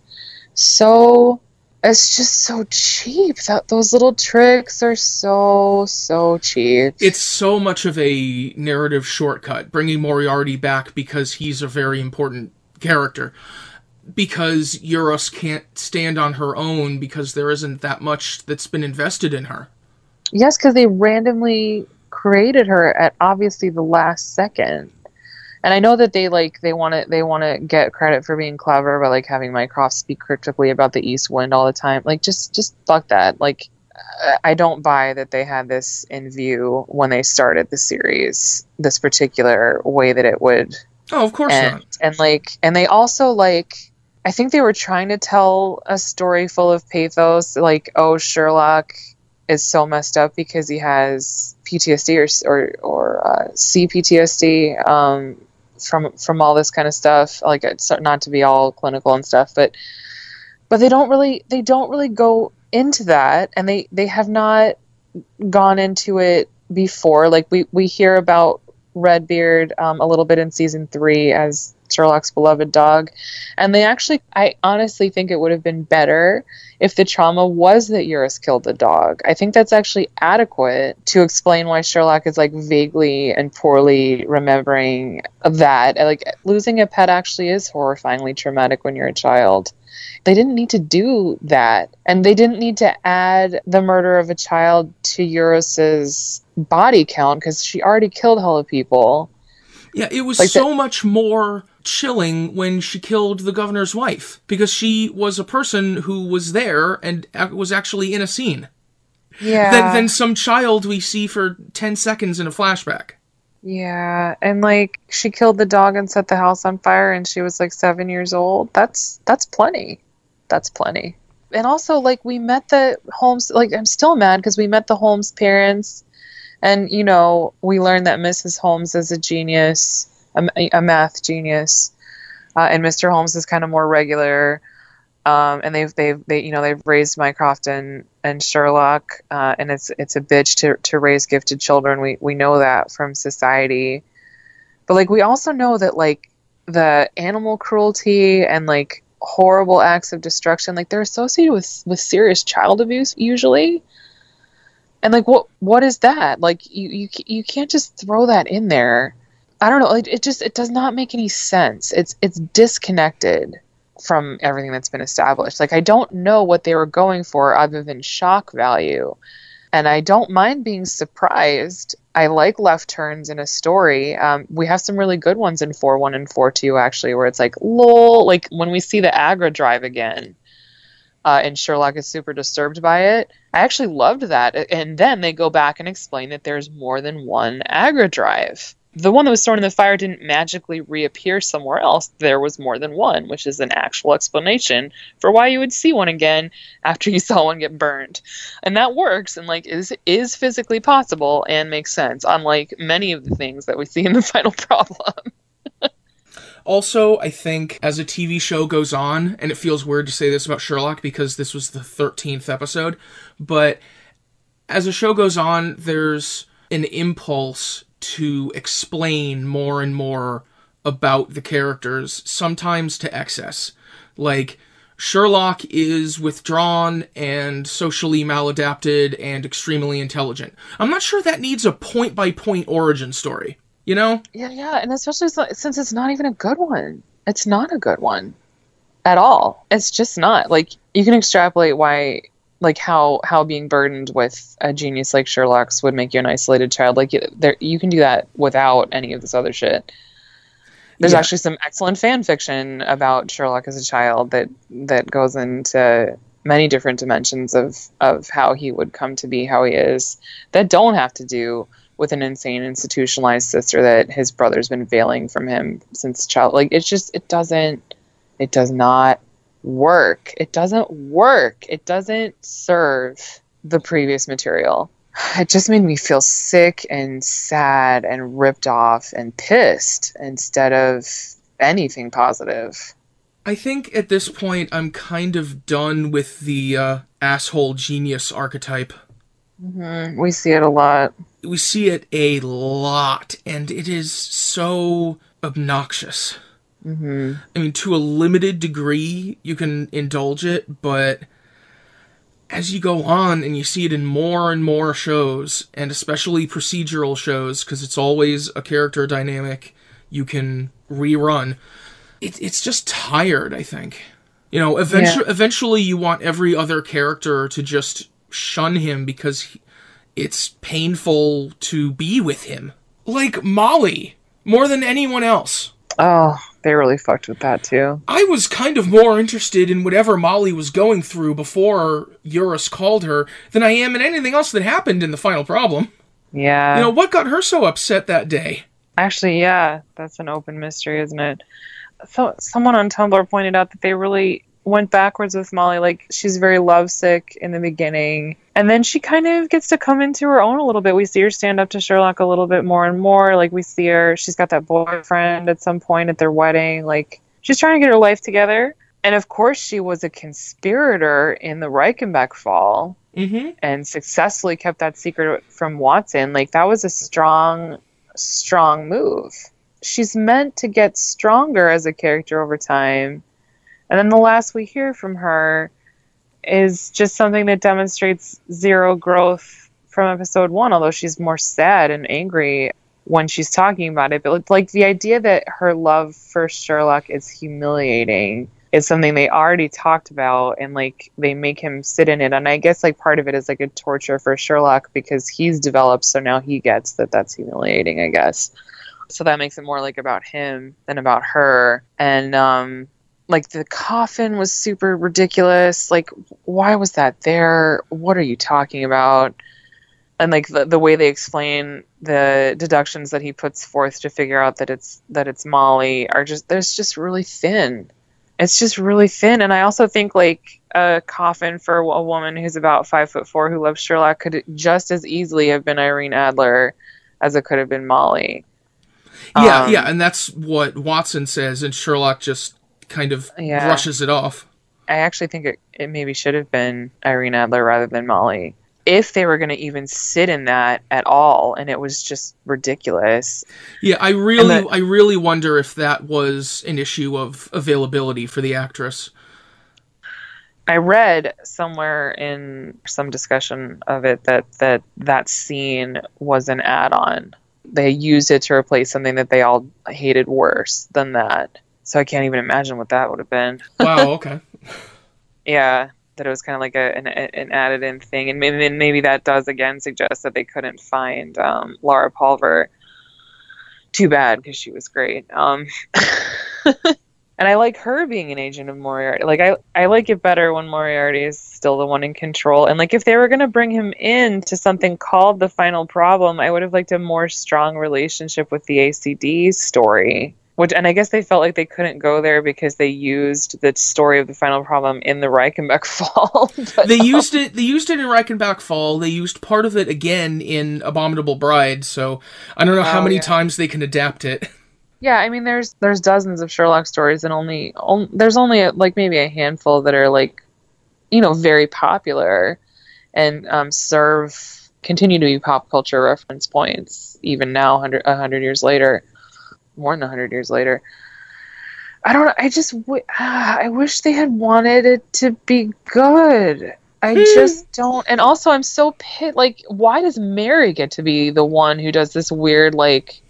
So it's just so cheap. That those little tricks are so so cheap. It's so much of a narrative shortcut, bringing Moriarty back because he's a very important character because Eurus can't stand on her own because there isn't that much that's been invested in her. Yes, because they randomly created her at obviously the last second. And I know that they like they want to they want to get credit for being clever by like having Mycroft speak critically about the East Wind all the time. Like just just fuck that. Like I don't buy that they had this in view when they started the series, this particular way that it would Oh, of course and, not. And like, and they also like, I think they were trying to tell a story full of pathos. Like, oh, Sherlock is so messed up because he has PTSD or or, or uh, CPTSD um, from from all this kind of stuff. Like, it's not to be all clinical and stuff, but but they don't really they don't really go into that, and they they have not gone into it before. Like we we hear about Redbeard um, a little bit in season three as Sherlock's beloved dog. And they actually, I honestly think it would have been better if the trauma was that Eurus killed the dog. I think that's actually adequate to explain why Sherlock is like vaguely and poorly remembering that. Like losing a pet actually is horrifyingly traumatic when you're a child. They didn't need to do that. And they didn't need to add the murder of a child to Eurus's body count because she already killed hella people. Yeah, it was like so much more chilling when she killed the governor's wife because she was a person who was there and was actually in a scene. Yeah. Than, than some child we see for 10 seconds in a flashback. Yeah, and like she killed the dog and set the house on fire and she was like 7 years old. That's that's plenty. That's plenty. And also like we met the Holmes like I'm still mad because we met the Holmes parents and you know, we learned that Mrs. Holmes is a genius, a, a math genius. Uh, and Mr. Holmes is kind of more regular. Um, and they've they've they you know they've raised Mycroft and and Sherlock, uh, and it's it's a bitch to to raise gifted children. We we know that from society, but like we also know that like the animal cruelty and like horrible acts of destruction, like they're associated with with serious child abuse usually. And like what what is that? Like you you you can't just throw that in there. I don't know. Like it just it does not make any sense. It's it's disconnected from everything that's been established. Like I don't know what they were going for other than shock value. And I don't mind being surprised. I like left turns in a story. Um, we have some really good ones in 4 1 and 4 2, actually, where it's like, lol, like when we see the Agra drive again, uh, and Sherlock is super disturbed by it. I actually loved that. And then they go back and explain that there's more than one Agra drive the one that was thrown in the fire didn't magically reappear somewhere else. There was more than one, which is an actual explanation for why you would see one again after you saw one get burned. And that works and like is is physically possible and makes sense, unlike many of the things that we see in the final problem. Also, I think as a TV show goes on, and it feels weird to say this about Sherlock because this was the 13th episode, but as a show goes on, there's an impulse to explain more and more about the characters, sometimes to excess. Like, Sherlock is withdrawn and socially maladapted and extremely intelligent. I'm not sure that needs a point by point origin story, you know? Yeah, yeah, and especially since it's not even a good one. It's not a good one at all. It's just not. Like, you can extrapolate why like how how being burdened with a genius like Sherlock's would make you an isolated child. Like there, you can do that without any of this other shit. There's yeah. actually some excellent fan fiction about Sherlock as a child that that goes into many different dimensions of of how he would come to be how he is that don't have to do with an insane institutionalized sister that his brother's been veiling from him since child like it's just it doesn't it does not work. It doesn't work. It doesn't serve the previous material. It just made me feel sick and sad and ripped off and pissed instead of anything positive. I think at this point I'm kind of done with the uh, asshole genius archetype. Mm-hmm. We see it a lot. We see it a lot, and it is so obnoxious. Mm-hmm. I mean, to a limited degree, you can indulge it, but as you go on and you see it in more and more shows, and especially procedural shows, because it's always a character dynamic you can rerun, it, it's just tired, I think. You know, eventually, yeah. eventually you want every other character to just shun him because he, it's painful to be with him. Like Molly, more than anyone else. Oh, they really fucked with that too. I was kind of more interested in whatever Molly was going through before Eurus called her than I am in anything else that happened in the final problem. Yeah. You know, what got her so upset that day? Actually, yeah, that's an open mystery, isn't it? So someone on Tumblr pointed out that they really went backwards with Molly. Like she's very lovesick in the beginning, and then she kind of gets to come into her own a little bit. We see her stand up to Sherlock a little bit more and more. Like we see her, she's got that boyfriend at some point at their wedding. Like she's trying to get her life together. And of course, she was a conspirator in the Reichenbach fall mm-hmm. and successfully kept that secret from Watson. Like that was a strong, strong move. She's meant to get stronger as a character over time and then the last we hear from her is just something that demonstrates zero growth from episode one, although she's more sad and angry when she's talking about it. But like the idea that her love for Sherlock is humiliating is something they already talked about and like they make him sit in it. And i guess like part of it is like a torture for sherlock because he's developed so now he gets that that's humiliating i guess. So that makes it more like about him than about her. And um like the coffin was super ridiculous. Like, why was that there? What are you talking about? and like the, the way they explain the deductions that he puts forth to figure out that it's that it's Molly are just there's just really thin. It's just really thin, and I also think like a coffin for a woman who's about five foot four who loves Sherlock could just as easily have been Irene Adler as it could have been Molly. Yeah, Um, yeah, and that's what Watson says, and Sherlock just kind of Yeah. brushes it off. I actually think it, it maybe should have been Irene Adler rather than Molly. If they were going to even sit in that at all, and it was just ridiculous. Yeah, I really, that- I really wonder if that was an issue of availability for the actress. I read somewhere in some discussion of it that that that scene was an add-on. They used it to replace something that they all hated worse than that. So I can't even imagine what that would have been. Wow. Okay. Yeah, that it was kind of like a, an, an added-in thing, and maybe maybe that does again suggest that they couldn't find um, Lara Pulver. Too bad because she was great. Um, and I like her being an agent of Moriarty. Like I I like it better when Moriarty is still the one in control. And like if they were gonna bring him in to something called the Final Problem, I would have liked a more strong relationship with the ACD story. Which and I guess they felt like they couldn't go there because they used the story of the Final Problem in the Reichenbach Fall. But, They used it. They used it in Reichenbach Fall. They used part of it again in Abominable Bride. So I don't know how Oh, many yeah. times they can adapt it. Yeah, I mean, there's there's dozens of Sherlock stories, and only on, there's only like maybe a handful that are like, you know, very popular, and um, serve continue to be pop culture reference points even now, hundred a hundred years later, more than a hundred years later. I don't. know. I just. w- ah, I wish they had wanted it to be good. I just don't. And also, I'm so pit. Like, why does Mary get to be the one who does this weird like?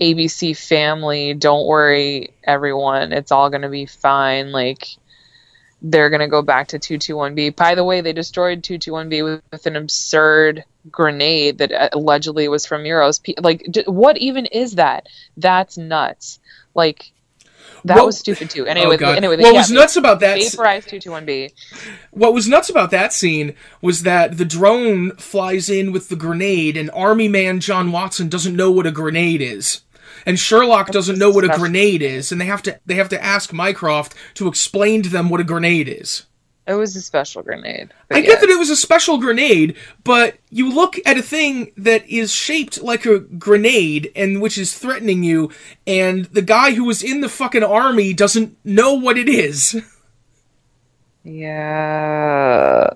ABC family, don't worry, everyone, it's all going to be fine. Like, they're going to go back to 221B. By the way, they destroyed 221B with, with an absurd grenade that uh, allegedly was from Eurus. Like, what even is that? That's nuts. Like, that What- was stupid too. Anyway, oh anyway, what yeah, was nuts about that? Vaporized 221B. What was nuts about that scene was that the drone flies in with the grenade, and Army Man John Watson doesn't know what a grenade is, and Sherlock doesn't know what a grenade is, and they have to they have to ask Mycroft to explain to them what a grenade is. It was a special grenade. I yeah. get that it was a special grenade, but you look at a thing that is shaped like a grenade and which is threatening you, and the guy who was in the fucking army doesn't know what it is. Yeah.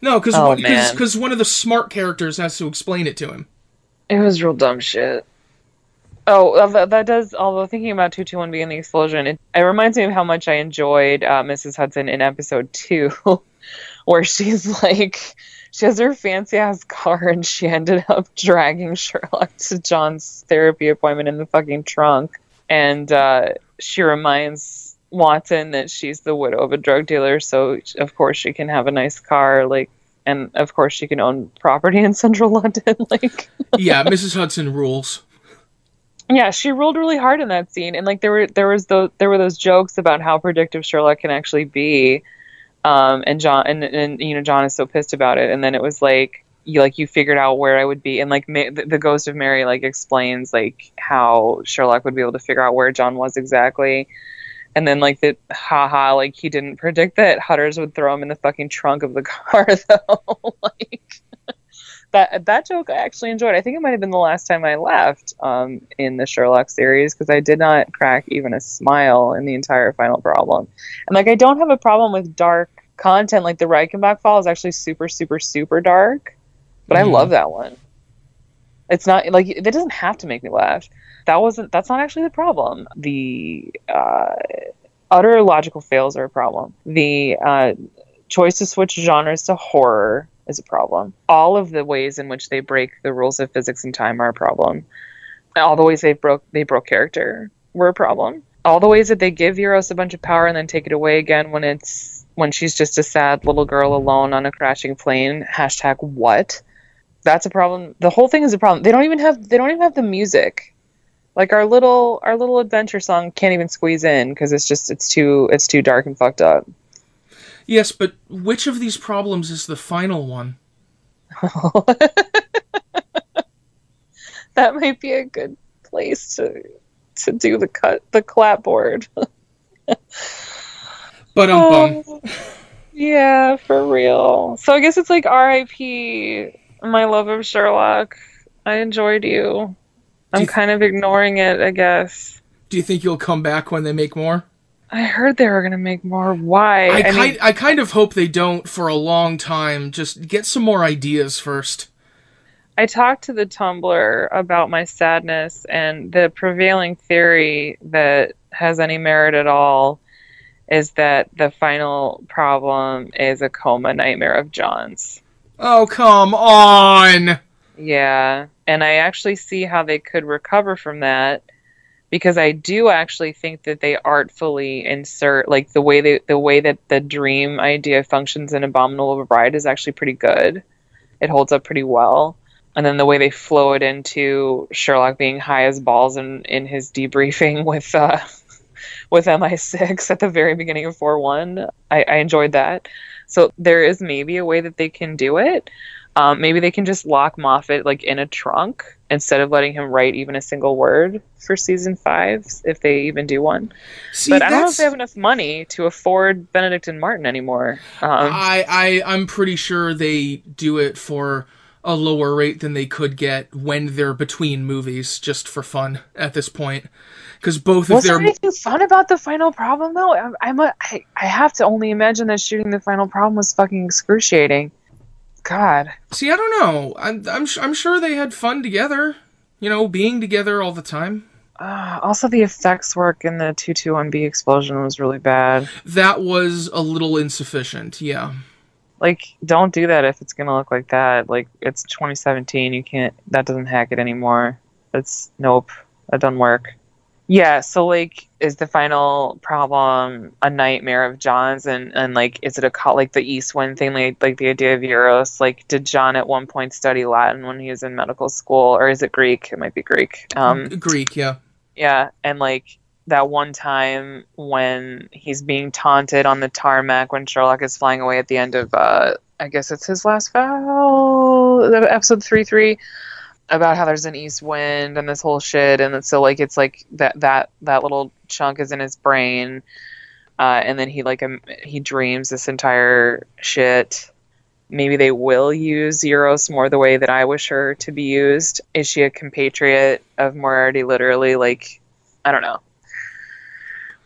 No, because Oh, because man. one of the smart characters has to explain it to him. It was real dumb shit. Oh, uh, that, that does. Although thinking about two two one B and the explosion, it, it reminds me of how much I enjoyed uh, Mrs. Hudson in episode two, where she's like, she has her fancy ass car and she ended up dragging Sherlock to John's therapy appointment in the fucking trunk, and uh, she reminds Watson that she's the widow of a drug dealer, so of course she can have a nice car, like, and of course she can own property in central London, like. yeah, Mrs. Hudson rules. Yeah, she rolled really hard in that scene, and like there were there was those there were those jokes about how predictive Sherlock can actually be, um, and John and, and you know John is so pissed about it, and then it was like you like you figured out where I would be, and like Ma- the, the ghost of Mary like explains like how Sherlock would be able to figure out where John was exactly, and then like the haha like he didn't predict that Hudders would throw him in the fucking trunk of the car though, like that that joke I actually enjoyed. I think it might have been the last time I laughed um, in the Sherlock series because I did not crack even a smile in the entire Final Problem. And like I don't have a problem with dark content. Like the Reichenbach Fall is actually super super super dark, but I Mhm. love that one. It's not like it doesn't have to make me laugh. That wasn't. That's not actually the problem. The uh, utter logical fails are a problem. The uh, choice to switch genres to horror is a problem. All of the ways in which they break the rules of physics and time are a problem. All the ways they broke they broke character were a problem. All the ways that they give Eurus a bunch of power and then take it away again when it's when she's just a sad little girl alone on a crashing plane. Hashtag what? That's a problem. The whole thing is a problem. They don't even have they don't even have the music. Like our little our little adventure song can't even squeeze in because it's just it's too it's too dark and fucked up. Yes, but which of these problems is the final one? that might be a good place to to do the cut the clapboard. But um, Oh, yeah, for real. So I guess it's like R.I.P. My love of Sherlock. I enjoyed you. I'm you- kind of ignoring it, I guess. do you think you'll come back when they make more? I heard they were gonna make more. Why? I, I kind, mean, I kind of hope they don't for a long time. Just get some more ideas first. I talked to the Tumblr about my sadness, and the prevailing theory that has any merit at all is that the final problem is a coma nightmare of John's. Oh come on! Yeah, and I actually see how they could recover from that because I do actually think that they artfully insert like the way they, the way that the dream idea functions in Abominable Bride is actually pretty good. It holds up pretty well. And then the way they flow it into Sherlock being high as balls in, in his debriefing with uh, with MI6 at the very beginning of 4 1, I, I enjoyed that. So there is maybe a way that they can do it. Um, maybe they can just lock Moffat like in a trunk instead of letting him write even a single word for season five, if they even do one. See, but I don't know if they have enough money to afford Benedict and Martin anymore. Um, I, I I'm pretty sure they do it for a lower rate than they could get when they're between movies, just for fun at this point. Because both of their anything fun about the final problem though? I'm, I'm a, I, I have to only imagine that shooting the final problem was fucking excruciating. God. see, I don't know. I'm I'm I'm sure they had fun together. You know, being together all the time. Uh, also, the effects work in the 221B explosion was really bad. That was a little insufficient. Yeah. Like, don't do that if it's gonna look like that. Like, it's 2017. You can't. That doesn't hack it anymore. That's nope. That doesn't work. Yeah. So, like, is the final problem a nightmare of John's? And and like, is it a co- like the East Wind thing? Like, like the idea of Eurus. Like, did John at one point study Latin when he was in medical school, or is it Greek? It might be Greek. Um, Greek. Yeah. yeah, and like that one time when he's being taunted on the tarmac when Sherlock is flying away at the end of uh I guess it's his Last Vow episode three three about how there's an east wind and this whole shit and so like it's like that that that little chunk is in his brain uh and then he like um, he dreams this entire shit maybe they will use Eurus more the way that I wish her to be used. Is she a compatriot of Moriarty literally? Like, I don't know.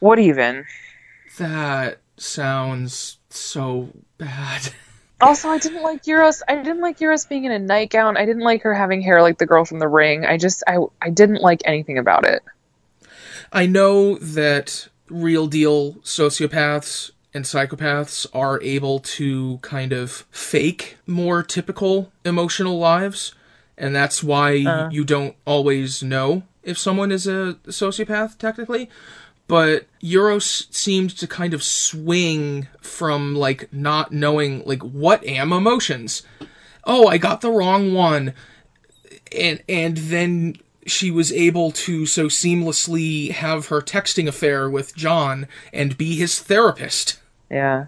What even? That sounds so bad. Also, I didn't like Eurus. I didn't like Eurus being in a nightgown. I didn't like her having hair like the girl from The Ring. I just, I, I didn't like anything about it. I know that real deal sociopaths and psychopaths are able to kind of fake more typical emotional lives, and that's why uh. you don't always know if someone is a sociopath technically. But Eurus seemed to kind of swing from like not knowing like what am emotions. Oh, I got the wrong one and and then she was able to so seamlessly have her texting affair with John and be his therapist. Yeah.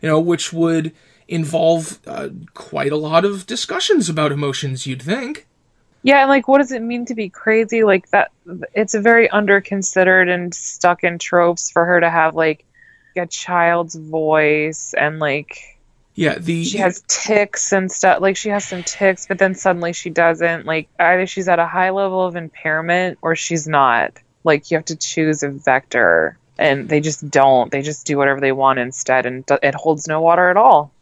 You know, which would involve uh, quite a lot of discussions about emotions. You'd think. Yeah, and like, what does it mean to be crazy? Like that, it's a very underconsidered and stuck in tropes for her to have like a child's voice and like Yeah, the she has ticks and stuff. Like she has some ticks, but then suddenly she doesn't. Like either she's at a high level of impairment or she's not. Like you have to choose a vector, and they just don't. They just do whatever they want instead, and it holds no water at all.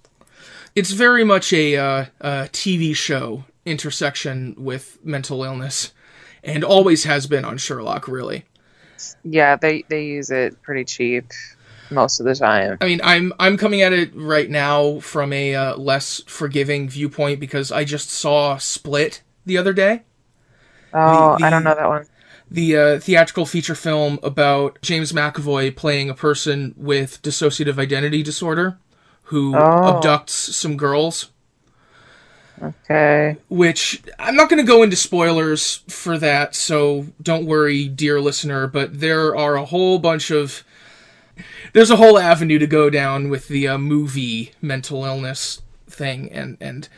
it's very much a, uh, a TV show intersection with mental illness, and always has been on Sherlock. Really. Yeah, they they use it pretty cheap most of the time. I mean, I'm I'm coming at it right now from a uh, less forgiving viewpoint because I just saw Split the other day, Oh, the- I don't know that one. the uh, theatrical feature film about James McAvoy playing a person with dissociative identity disorder who Oh. abducts some girls. Okay. Which I'm not going to go into spoilers for that, so don't worry, dear listener. But there are a whole bunch of there's a whole avenue to go down with the uh, movie mental illness thing, and and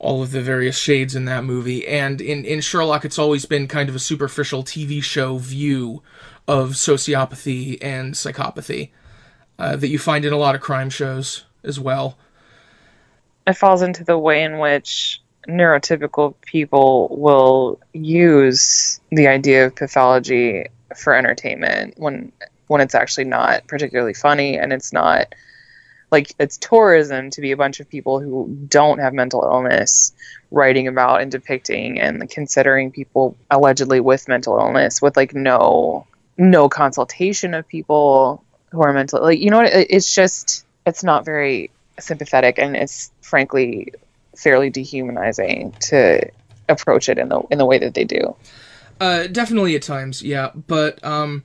all of the various shades in that movie. And in, in Sherlock, it's always been kind of a superficial TV show view of sociopathy and psychopathy uh, that you find in a lot of crime shows as well. It falls into the way in which neurotypical people will use the idea of pathology for entertainment when when it's actually not particularly funny and it's not like it's tourism to be a bunch of people who don't have mental illness writing about and depicting and considering people allegedly with mental illness with like no no consultation of people who are mentally like you know what it's just it's not very sympathetic and it's frankly fairly dehumanizing to approach it in the in the way that they do. Uh, definitely at times, yeah. But um,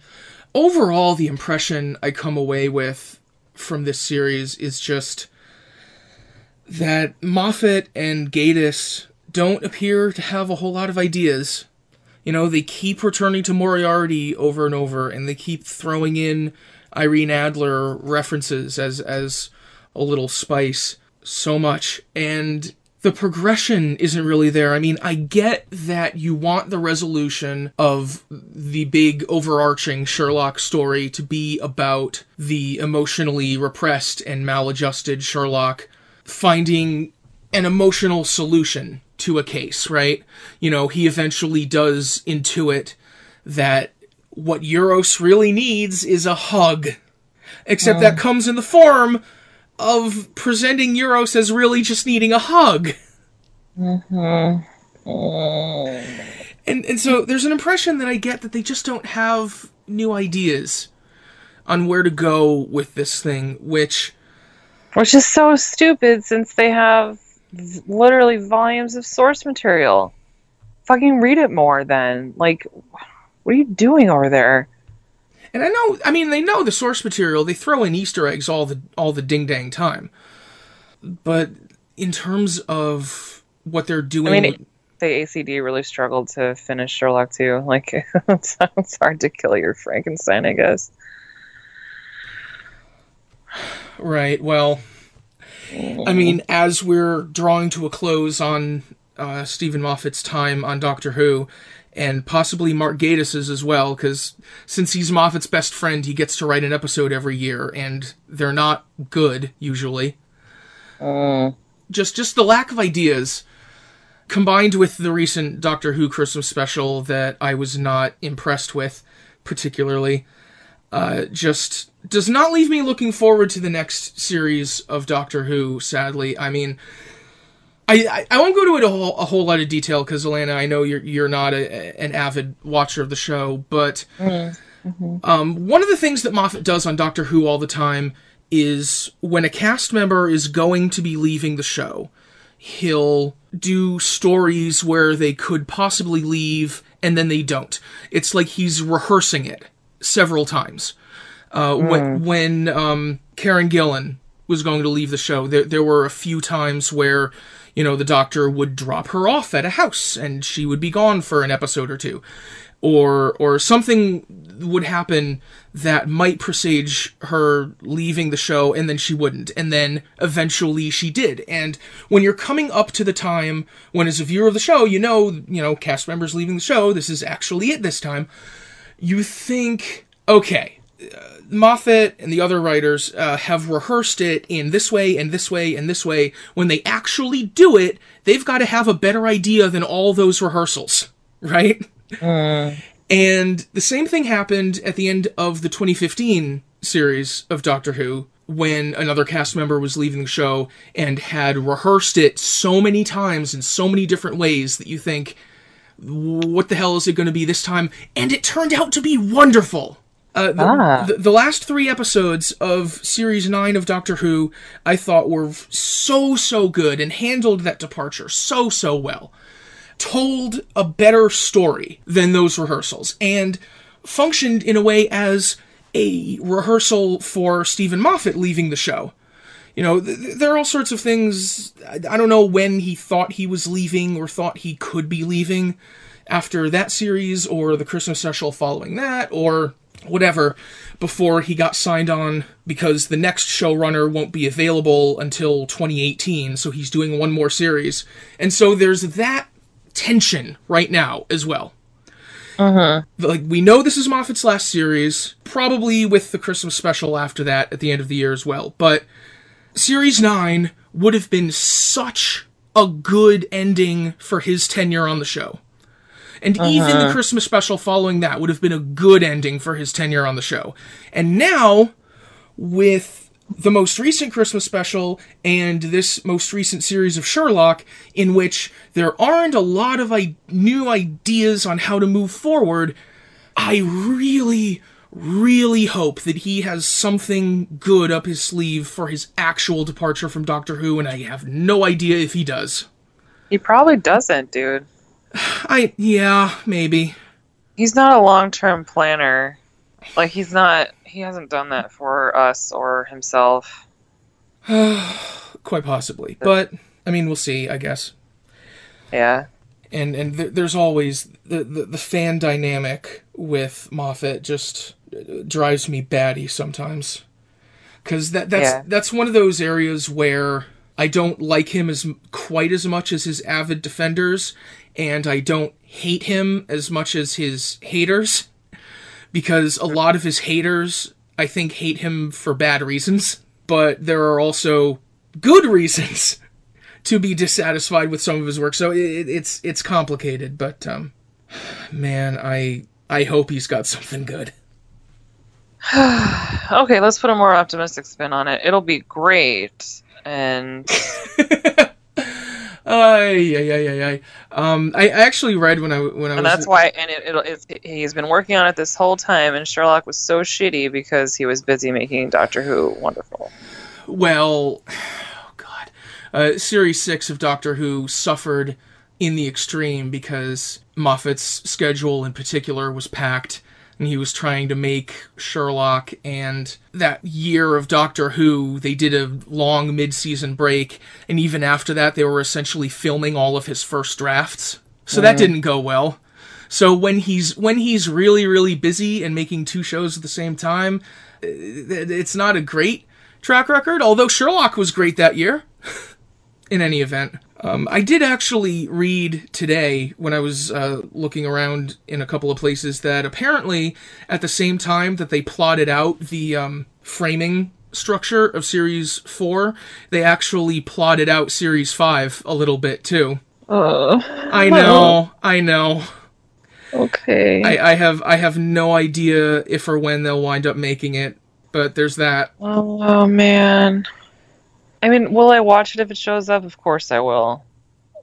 overall, the impression I come away with from this series is just that Moffat and Gatiss don't appear to have a whole lot of ideas. You know, they keep returning to Moriarty over and over, and they keep throwing in Irene Adler references as as a little spice so much, and the progression isn't really there. I mean, I get that you want the resolution of the big overarching Sherlock story to be about the emotionally repressed and maladjusted Sherlock finding an emotional solution to a case, right? You know, he eventually does intuit that what Eurus really needs is a hug. Except that oh. comes in the form of presenting Eurus as really just needing a hug. Mm-hmm. And and so there's an impression that I get that they just don't have new ideas on where to go with this thing, which Which is so stupid since they have literally volumes of source material. Fucking read it more then. Like, what are you doing over there? And I know I mean they know the source material, they throw in Easter eggs all the all the ding dang time. But in terms of what they're doing I mean, with- the ACD really struggled to finish Sherlock too. Like, it's, it's hard to kill your Frankenstein, I guess. Right. Well, I mean, as we're drawing to a close on uh, Steven Moffat's time on Doctor Who, and possibly Mark Gatiss's as well, because since he's Moffat's best friend, he gets to write an episode every year, and they're not good usually. Just, just the lack of ideas, combined with the recent Doctor Who Christmas special that I was not impressed with, particularly uh, just does not leave me looking forward to the next series of Doctor Who. Sadly, I mean, I I, won't go into it a whole, a whole lot of detail because Alanna, I know you're you're not a, an avid watcher of the show, but um, one of the things that Moffat does on Doctor Who all the time is when a cast member is going to be leaving the show, he'll do stories where they could possibly leave and then they don't. It's like he's rehearsing it several times. Uh, When when um, Karen Gillan was going to leave the show, there there were a few times where you know the Doctor would drop her off at a house and she would be gone for an episode or two, or or something would happen that might presage her leaving the show and then she wouldn't. And then eventually she did. And when you're coming up to the time when as a viewer of the show you know you know cast members leaving the show this is actually it this time you think okay Moffat and the other writers uh, have rehearsed it in this way and this way and this way. When they actually do it, they've got to have a better idea than all those rehearsals, right? And the same thing happened at the end of the 2015 series of Doctor Who when another cast member was leaving the show and had rehearsed it so many times in so many different ways that you think, what the hell is it going to be this time? And it turned out to be wonderful. Uh, the, Ah. the, the last three episodes of series nine of Doctor Who, I thought were so, so good and handled that departure so, so well. Told a better story than those rehearsals and functioned in a way as a rehearsal for Steven Moffat leaving the show. You know, th- th- there are all sorts of things. I I don't know when he thought he was leaving or thought he could be leaving after that series or the Christmas special following that or whatever before he got signed on because the next showrunner won't be available until 2018 so he's doing one more series and so there's that tension right now as well Uh-huh. like we know this is Moffat's last series, probably with the Christmas special after that at the end of the year as well. But series 9 would have been such a good ending for his tenure on the show. And even the uh-huh. Christmas special following that would have been a good ending for his tenure on the show. And now with the most recent Christmas special and this most recent series of Sherlock, in which there aren't a lot of I- new ideas on how to move forward, I really, really hope that he has something good up his sleeve for his actual departure from Doctor Who, and I have no idea if he does. He probably doesn't, dude. I, yeah, maybe. He's not a long term planner. Like he's not. He hasn't done that for us or himself. Quite possibly. But, I mean, we'll see, I guess. Yeah. and and th- there's always the, the the fan dynamic with Moffat just uh, drives me batty sometimes because that that's Yeah. that's one of those areas where I don't like him as quite as much as his avid defenders, and I don't hate him as much as his haters because a lot of his haters I think hate him for bad reasons, but there are also good reasons to be dissatisfied with some of his work. So it, it- it's it's complicated, but um, man, I I hope he's got something good. Okay, let's put a more optimistic spin on it. It'll be great. And Ay, ay, ay, ay, ay. Um, I I actually read when I when I and was that's why and it, it'll it's, he's been working on it this whole time and Sherlock was so shitty because he was busy making Doctor Who wonderful. well, oh god, uh, series six of Doctor Who suffered in the extreme because Moffat's schedule in particular was packed. And he was trying to make Sherlock, and that year of Doctor Who, they did a long mid-season break, and even after that, they were essentially filming all of his first drafts. So that mm. didn't go well. So when he's when he's really really busy and making two shows at the same time, it's not a great track record. Although Sherlock was great that year. In any event, um, I did actually read today when I was uh, looking around in a couple of places that apparently at the same time that they plotted out the um, framing structure of series four, they actually plotted out series five a little bit too. I know, I know. Okay. I, I have I have no idea if or when they'll wind up making it, but there's that. oh, oh man. I mean, will I watch it if it shows up? Of course I will.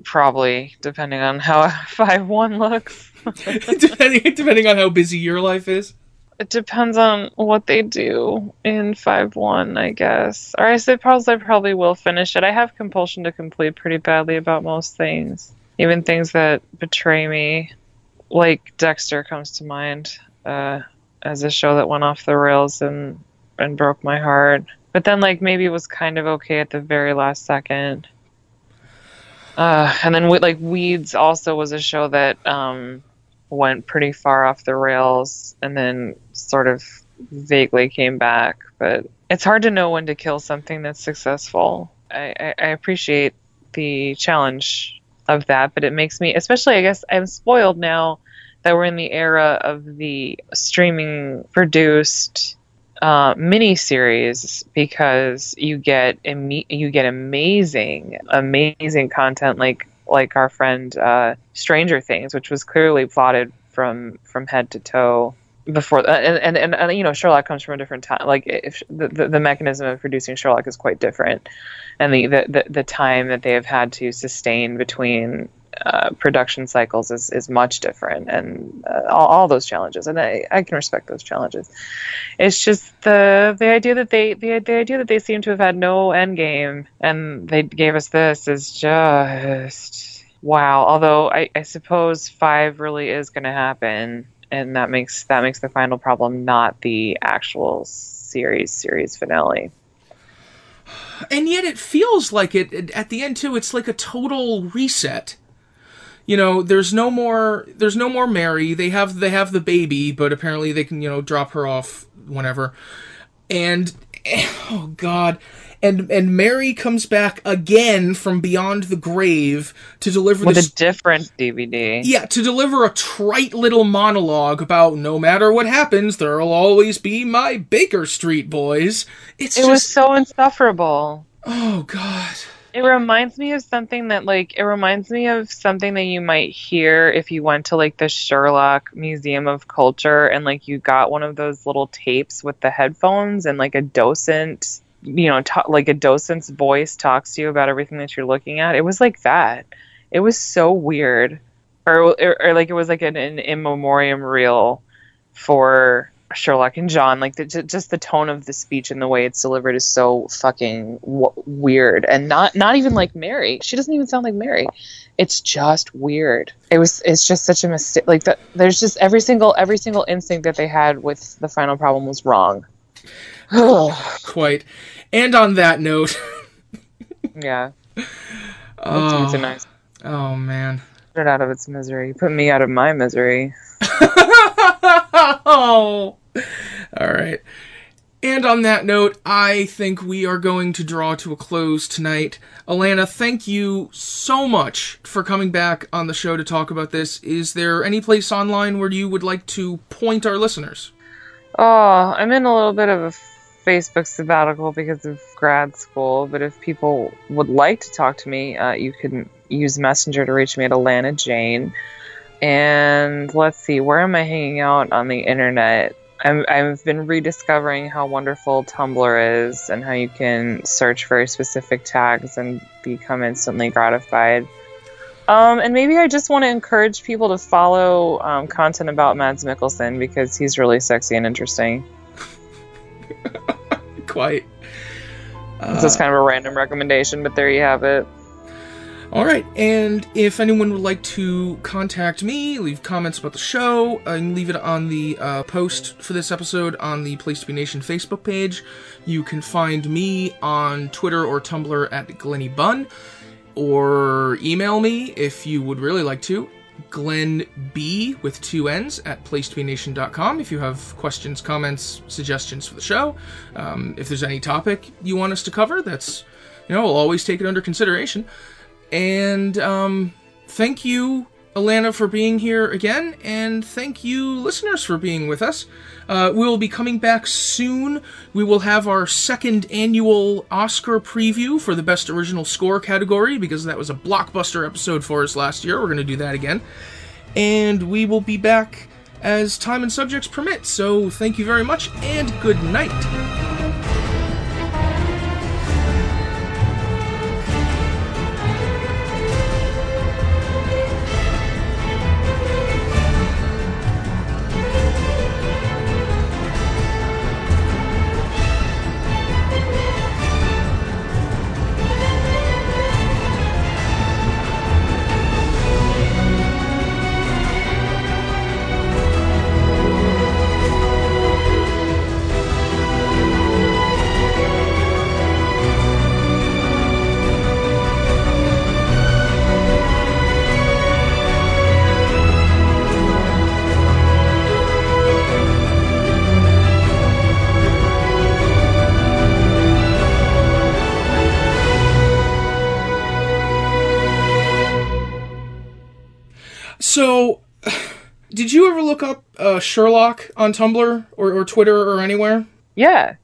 Probably, depending on how five one looks. depending depending on how busy your life is. It depends on what they do in five one, I guess. Or I suppose I probably will finish it. I have compulsion to complete pretty badly about most things, even things that betray me. Like Dexter comes to mind uh, as a show that went off the rails and and broke my heart. But then, like maybe it was kind of okay at the very last second. Uh, and then, like Weeds also was a show that um, went pretty far off the rails and then sort of vaguely came back. But it's hard to know when to kill something that's successful. I, I, I appreciate the challenge of that, but it makes me, especially, I guess, I'm spoiled now that we're in the era of the streaming produced uh, mini series because you get imme- you get amazing amazing content like like our friend uh, Stranger Things, which was clearly plotted from from head to toe before uh, and, and and you know Sherlock comes from a different time like if the, the, the mechanism of producing Sherlock is quite different and the the the time that they have had to sustain between uh, production cycles is, is much different and uh, all, all those challenges and I, I can respect those challenges it's just the the idea that they the, the idea that they seem to have had no end game and they gave us this is just wow although I, I suppose five really is going to happen and that makes that makes the final problem not the actual series series finale And yet it feels like it, it at the end too. It's like a total reset. You know, there's no more there's no more Mary. They have they have the baby, but apparently they can, you know, drop her off whenever. And oh god. And and Mary comes back again from beyond the grave to deliver with this a different DVD. yeah, to deliver a trite little monologue about no matter what happens, there'll always be my Baker Street boys. It's It just was so insufferable. oh god. It reminds me of something that like it reminds me of something that you might hear if you went to like the Sherlock Museum of Culture and like you got one of those little tapes with the headphones and like a docent, you know, ta- like a docent's voice talks to you about everything that you're looking at. It was like that. It was so weird. Or or, or like it was like an, an in memoriam reel for Sherlock and John. Like the, just the tone of the speech and the way it's delivered is so fucking w- weird, and not not even like Mary. She doesn't even sound like Mary. It's just weird. It was. It's just such a mistake. Like the, there's just every single every single instinct that they had with the final problem was wrong. Quite. And on that note, yeah. Oh. It's nice. oh man. Put it out of its misery. Put me out of my misery. oh. All right. And on that note, I think we are going to draw to a close tonight. Alanna, thank you so much for coming back on the show to talk about this. Is there any place online where you would like to point our listeners? Oh, I'm in a little bit of a Facebook sabbatical because of grad school. But if people would like to talk to me, uh, you can use Messenger to reach me at Alanna Jane. And let's see, where am I hanging out on the internet? I'm, I've been rediscovering how wonderful Tumblr is and how you can search very specific tags and become instantly gratified. Um, and maybe I just want to encourage people to follow um, content about Mads Mikkelsen because he's really sexy and interesting. Quite. It's just kind of a random recommendation, but there you have it. All right, and if anyone would like to contact me, leave comments about the show, uh, can leave it on the uh, post for this episode on the Place to Be Nation Facebook page. You can find me on Twitter or Tumblr at Glenny or email me if you would really like to. Glenn B with two N's at placetobenation.com if you have questions, comments, suggestions for the show. Um, if there's any topic you want us to cover, that's, you know, we'll always take it under consideration. And um, thank you, Alanna, for being here again, and thank you, listeners, for being with us. Uh, we will be coming back soon. We will have our second annual Oscar preview for the Best Original Score category because that was a blockbuster episode for us last year. We're going to do that again. And we will be back as time and subjects permit. So thank you very much, and good night. Uh, Sherlock on Tumblr or, or Twitter or anywhere? Yeah.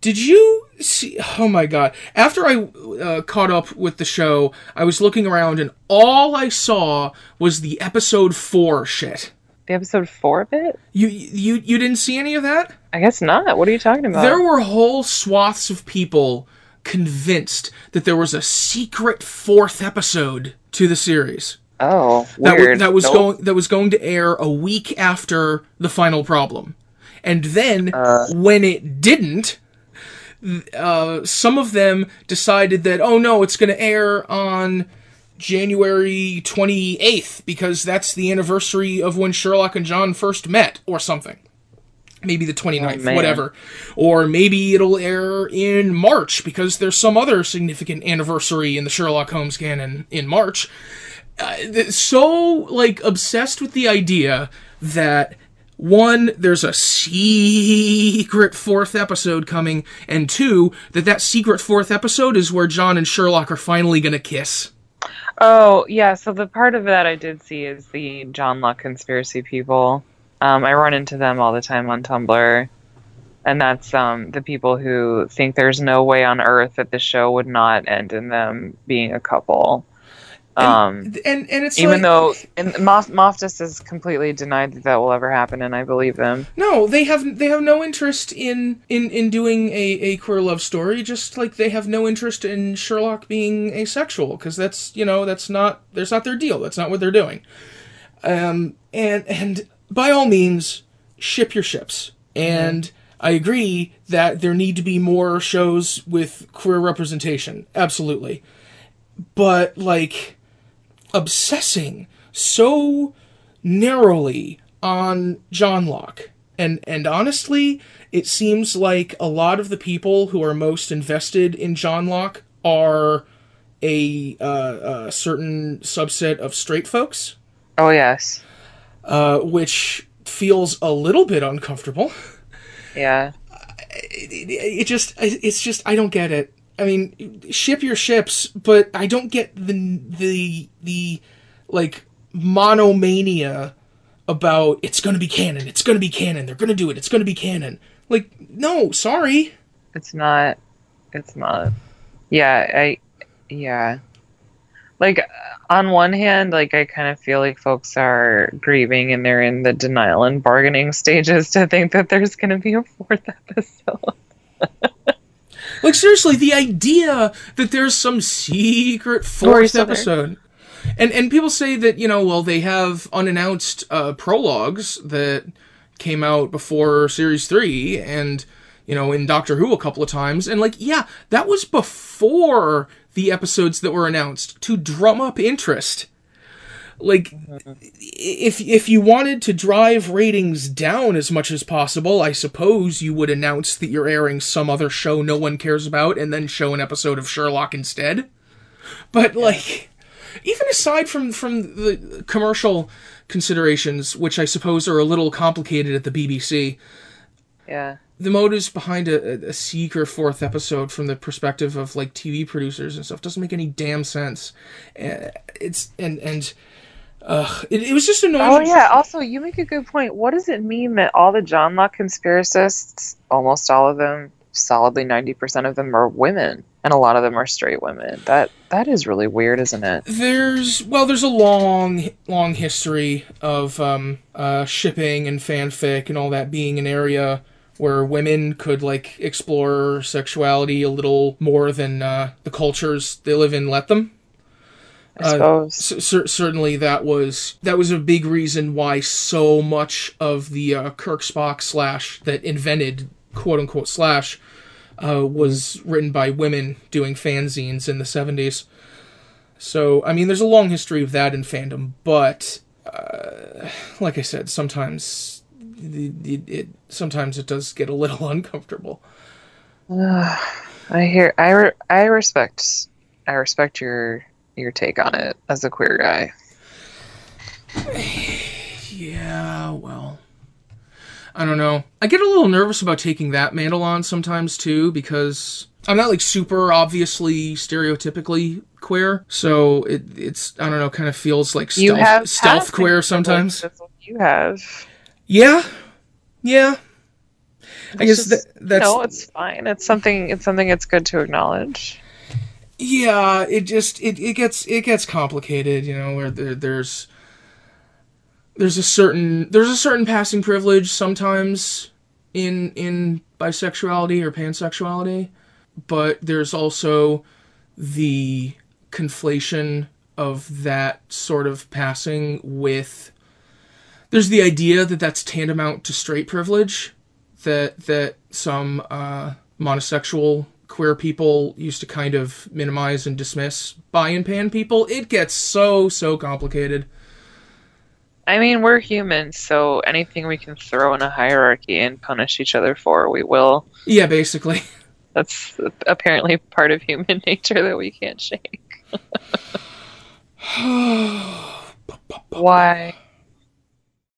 Did you see? Oh my god! After I uh, caught up with the show, I was looking around and all I saw was the episode four shit. The episode four of it? You you you didn't see any of that? I guess not. What are you talking about? There were whole swaths of people convinced that there was a secret fourth episode to the series. Oh, that, w- that was Nope. going that was going to air a week after the final problem, and then when it didn't, uh, some of them decided that oh no, it's going to air on January twenty eighth because that's the anniversary of when Sherlock and John first met, or something. Maybe the 29th, man. whatever. Or maybe it'll air in March because there's some other significant anniversary in the Sherlock Holmes canon in March uh, so like obsessed with the idea that one there's a secret fourth episode coming and two that that secret fourth episode is where john and sherlock are finally gonna kiss Oh, yeah. So the part of that I did see is the Johnlock conspiracy people. Um, I run into them all the time on Tumblr. And that's um, the people who think there's no way on earth that the show would not end in them being a couple. Um, and, and and it's even like, though and Moff, has completely denied that that will ever happen, and I believe them. no they have they have no interest in in in doing a a queer love story just like they have no interest in sherlock being asexual because that's you know that's not that's not their deal. That's not what they're doing. Um and and by all means ship your ships. And i agree that there need to be more shows with queer representation. Absolutely. But like obsessing so narrowly on Johnlock. And and honestly, it seems like a lot of the people who are most invested in Johnlock are a, uh, a certain subset of straight folks, Oh yes, uh, which feels a little bit uncomfortable. yeah. It, it, it just it's just I don't get it. I mean, ship your ships, but I don't get the the the like monomania about it's going to be canon. It's going to be canon. They're going to do it. It's going to be canon. Like, no, sorry. It's not. It's not. Yeah, I. Yeah. Like, on one hand, like, I kind of feel like folks are grieving and they're in the denial and bargaining stages to think that there's going to be a fourth episode. Like seriously, the idea that there's some secret fourth episode. And and people say that, you know, well they have unannounced uh prologues that came out before series 3 and you know, in Doctor Who a couple of times and like yeah, that was before the episodes that were announced to drum up interest. Like if if you wanted to drive ratings down as much as possible, I suppose you would announce that you're airing some other show no one cares about and then show an episode of Sherlock instead. But like even aside from from the commercial considerations, which I suppose are a little complicated at the BBC, Yeah. the motives behind a, a secret fourth episode from the perspective of like TV producers and stuff doesn't make any damn sense. Uh, It's and and uh, it, it was just annoying. Oh yeah. Also, you make a good point. What does it mean that all the Johnlock conspiracists, almost all of them, solidly ninety percent of them are women, and a lot of them are straight women? That that is really weird, isn't it? There's well, there's a long, long history of um, uh, shipping and fanfic and all that being an area where women could like explore sexuality a little more than uh, the cultures they live in let them. I suppose. C- certainly, that was that was a big reason why so much of the uh, Kirk Spock slash that invented quote unquote slash uh, was written by women doing fanzines in the seventies. So, I mean, there's a long history of that in fandom, but uh, like I said, sometimes it, it, it sometimes it does get a little uncomfortable. I hear. I re- I respect. I respect your your take on it as a queer guy. Yeah, well, I don't know. I get a little nervous about taking that mantle on sometimes too because I'm not like super obviously stereotypically queer, so it it's I don't know, kind of feels like You stealth, have stealth queer sometimes. You have. Yeah, yeah. I guess just- that, that's no, it's fine. It's something. It's something. It's good to acknowledge. Yeah. It just it, it gets it gets complicated, you know, where there, there's there's a certain there's a certain passing privilege sometimes in in bisexuality or pansexuality, but there's also the conflation of that sort of passing with there's the idea that that's tantamount to straight privilege that that some uh, monosexual queer people used to kind of minimize and dismiss bi and pan people it gets so so complicated I mean, we're humans, so anything we can throw in a hierarchy and punish each other for, we will. yeah basically That's apparently part of human nature that we can't shake. Why?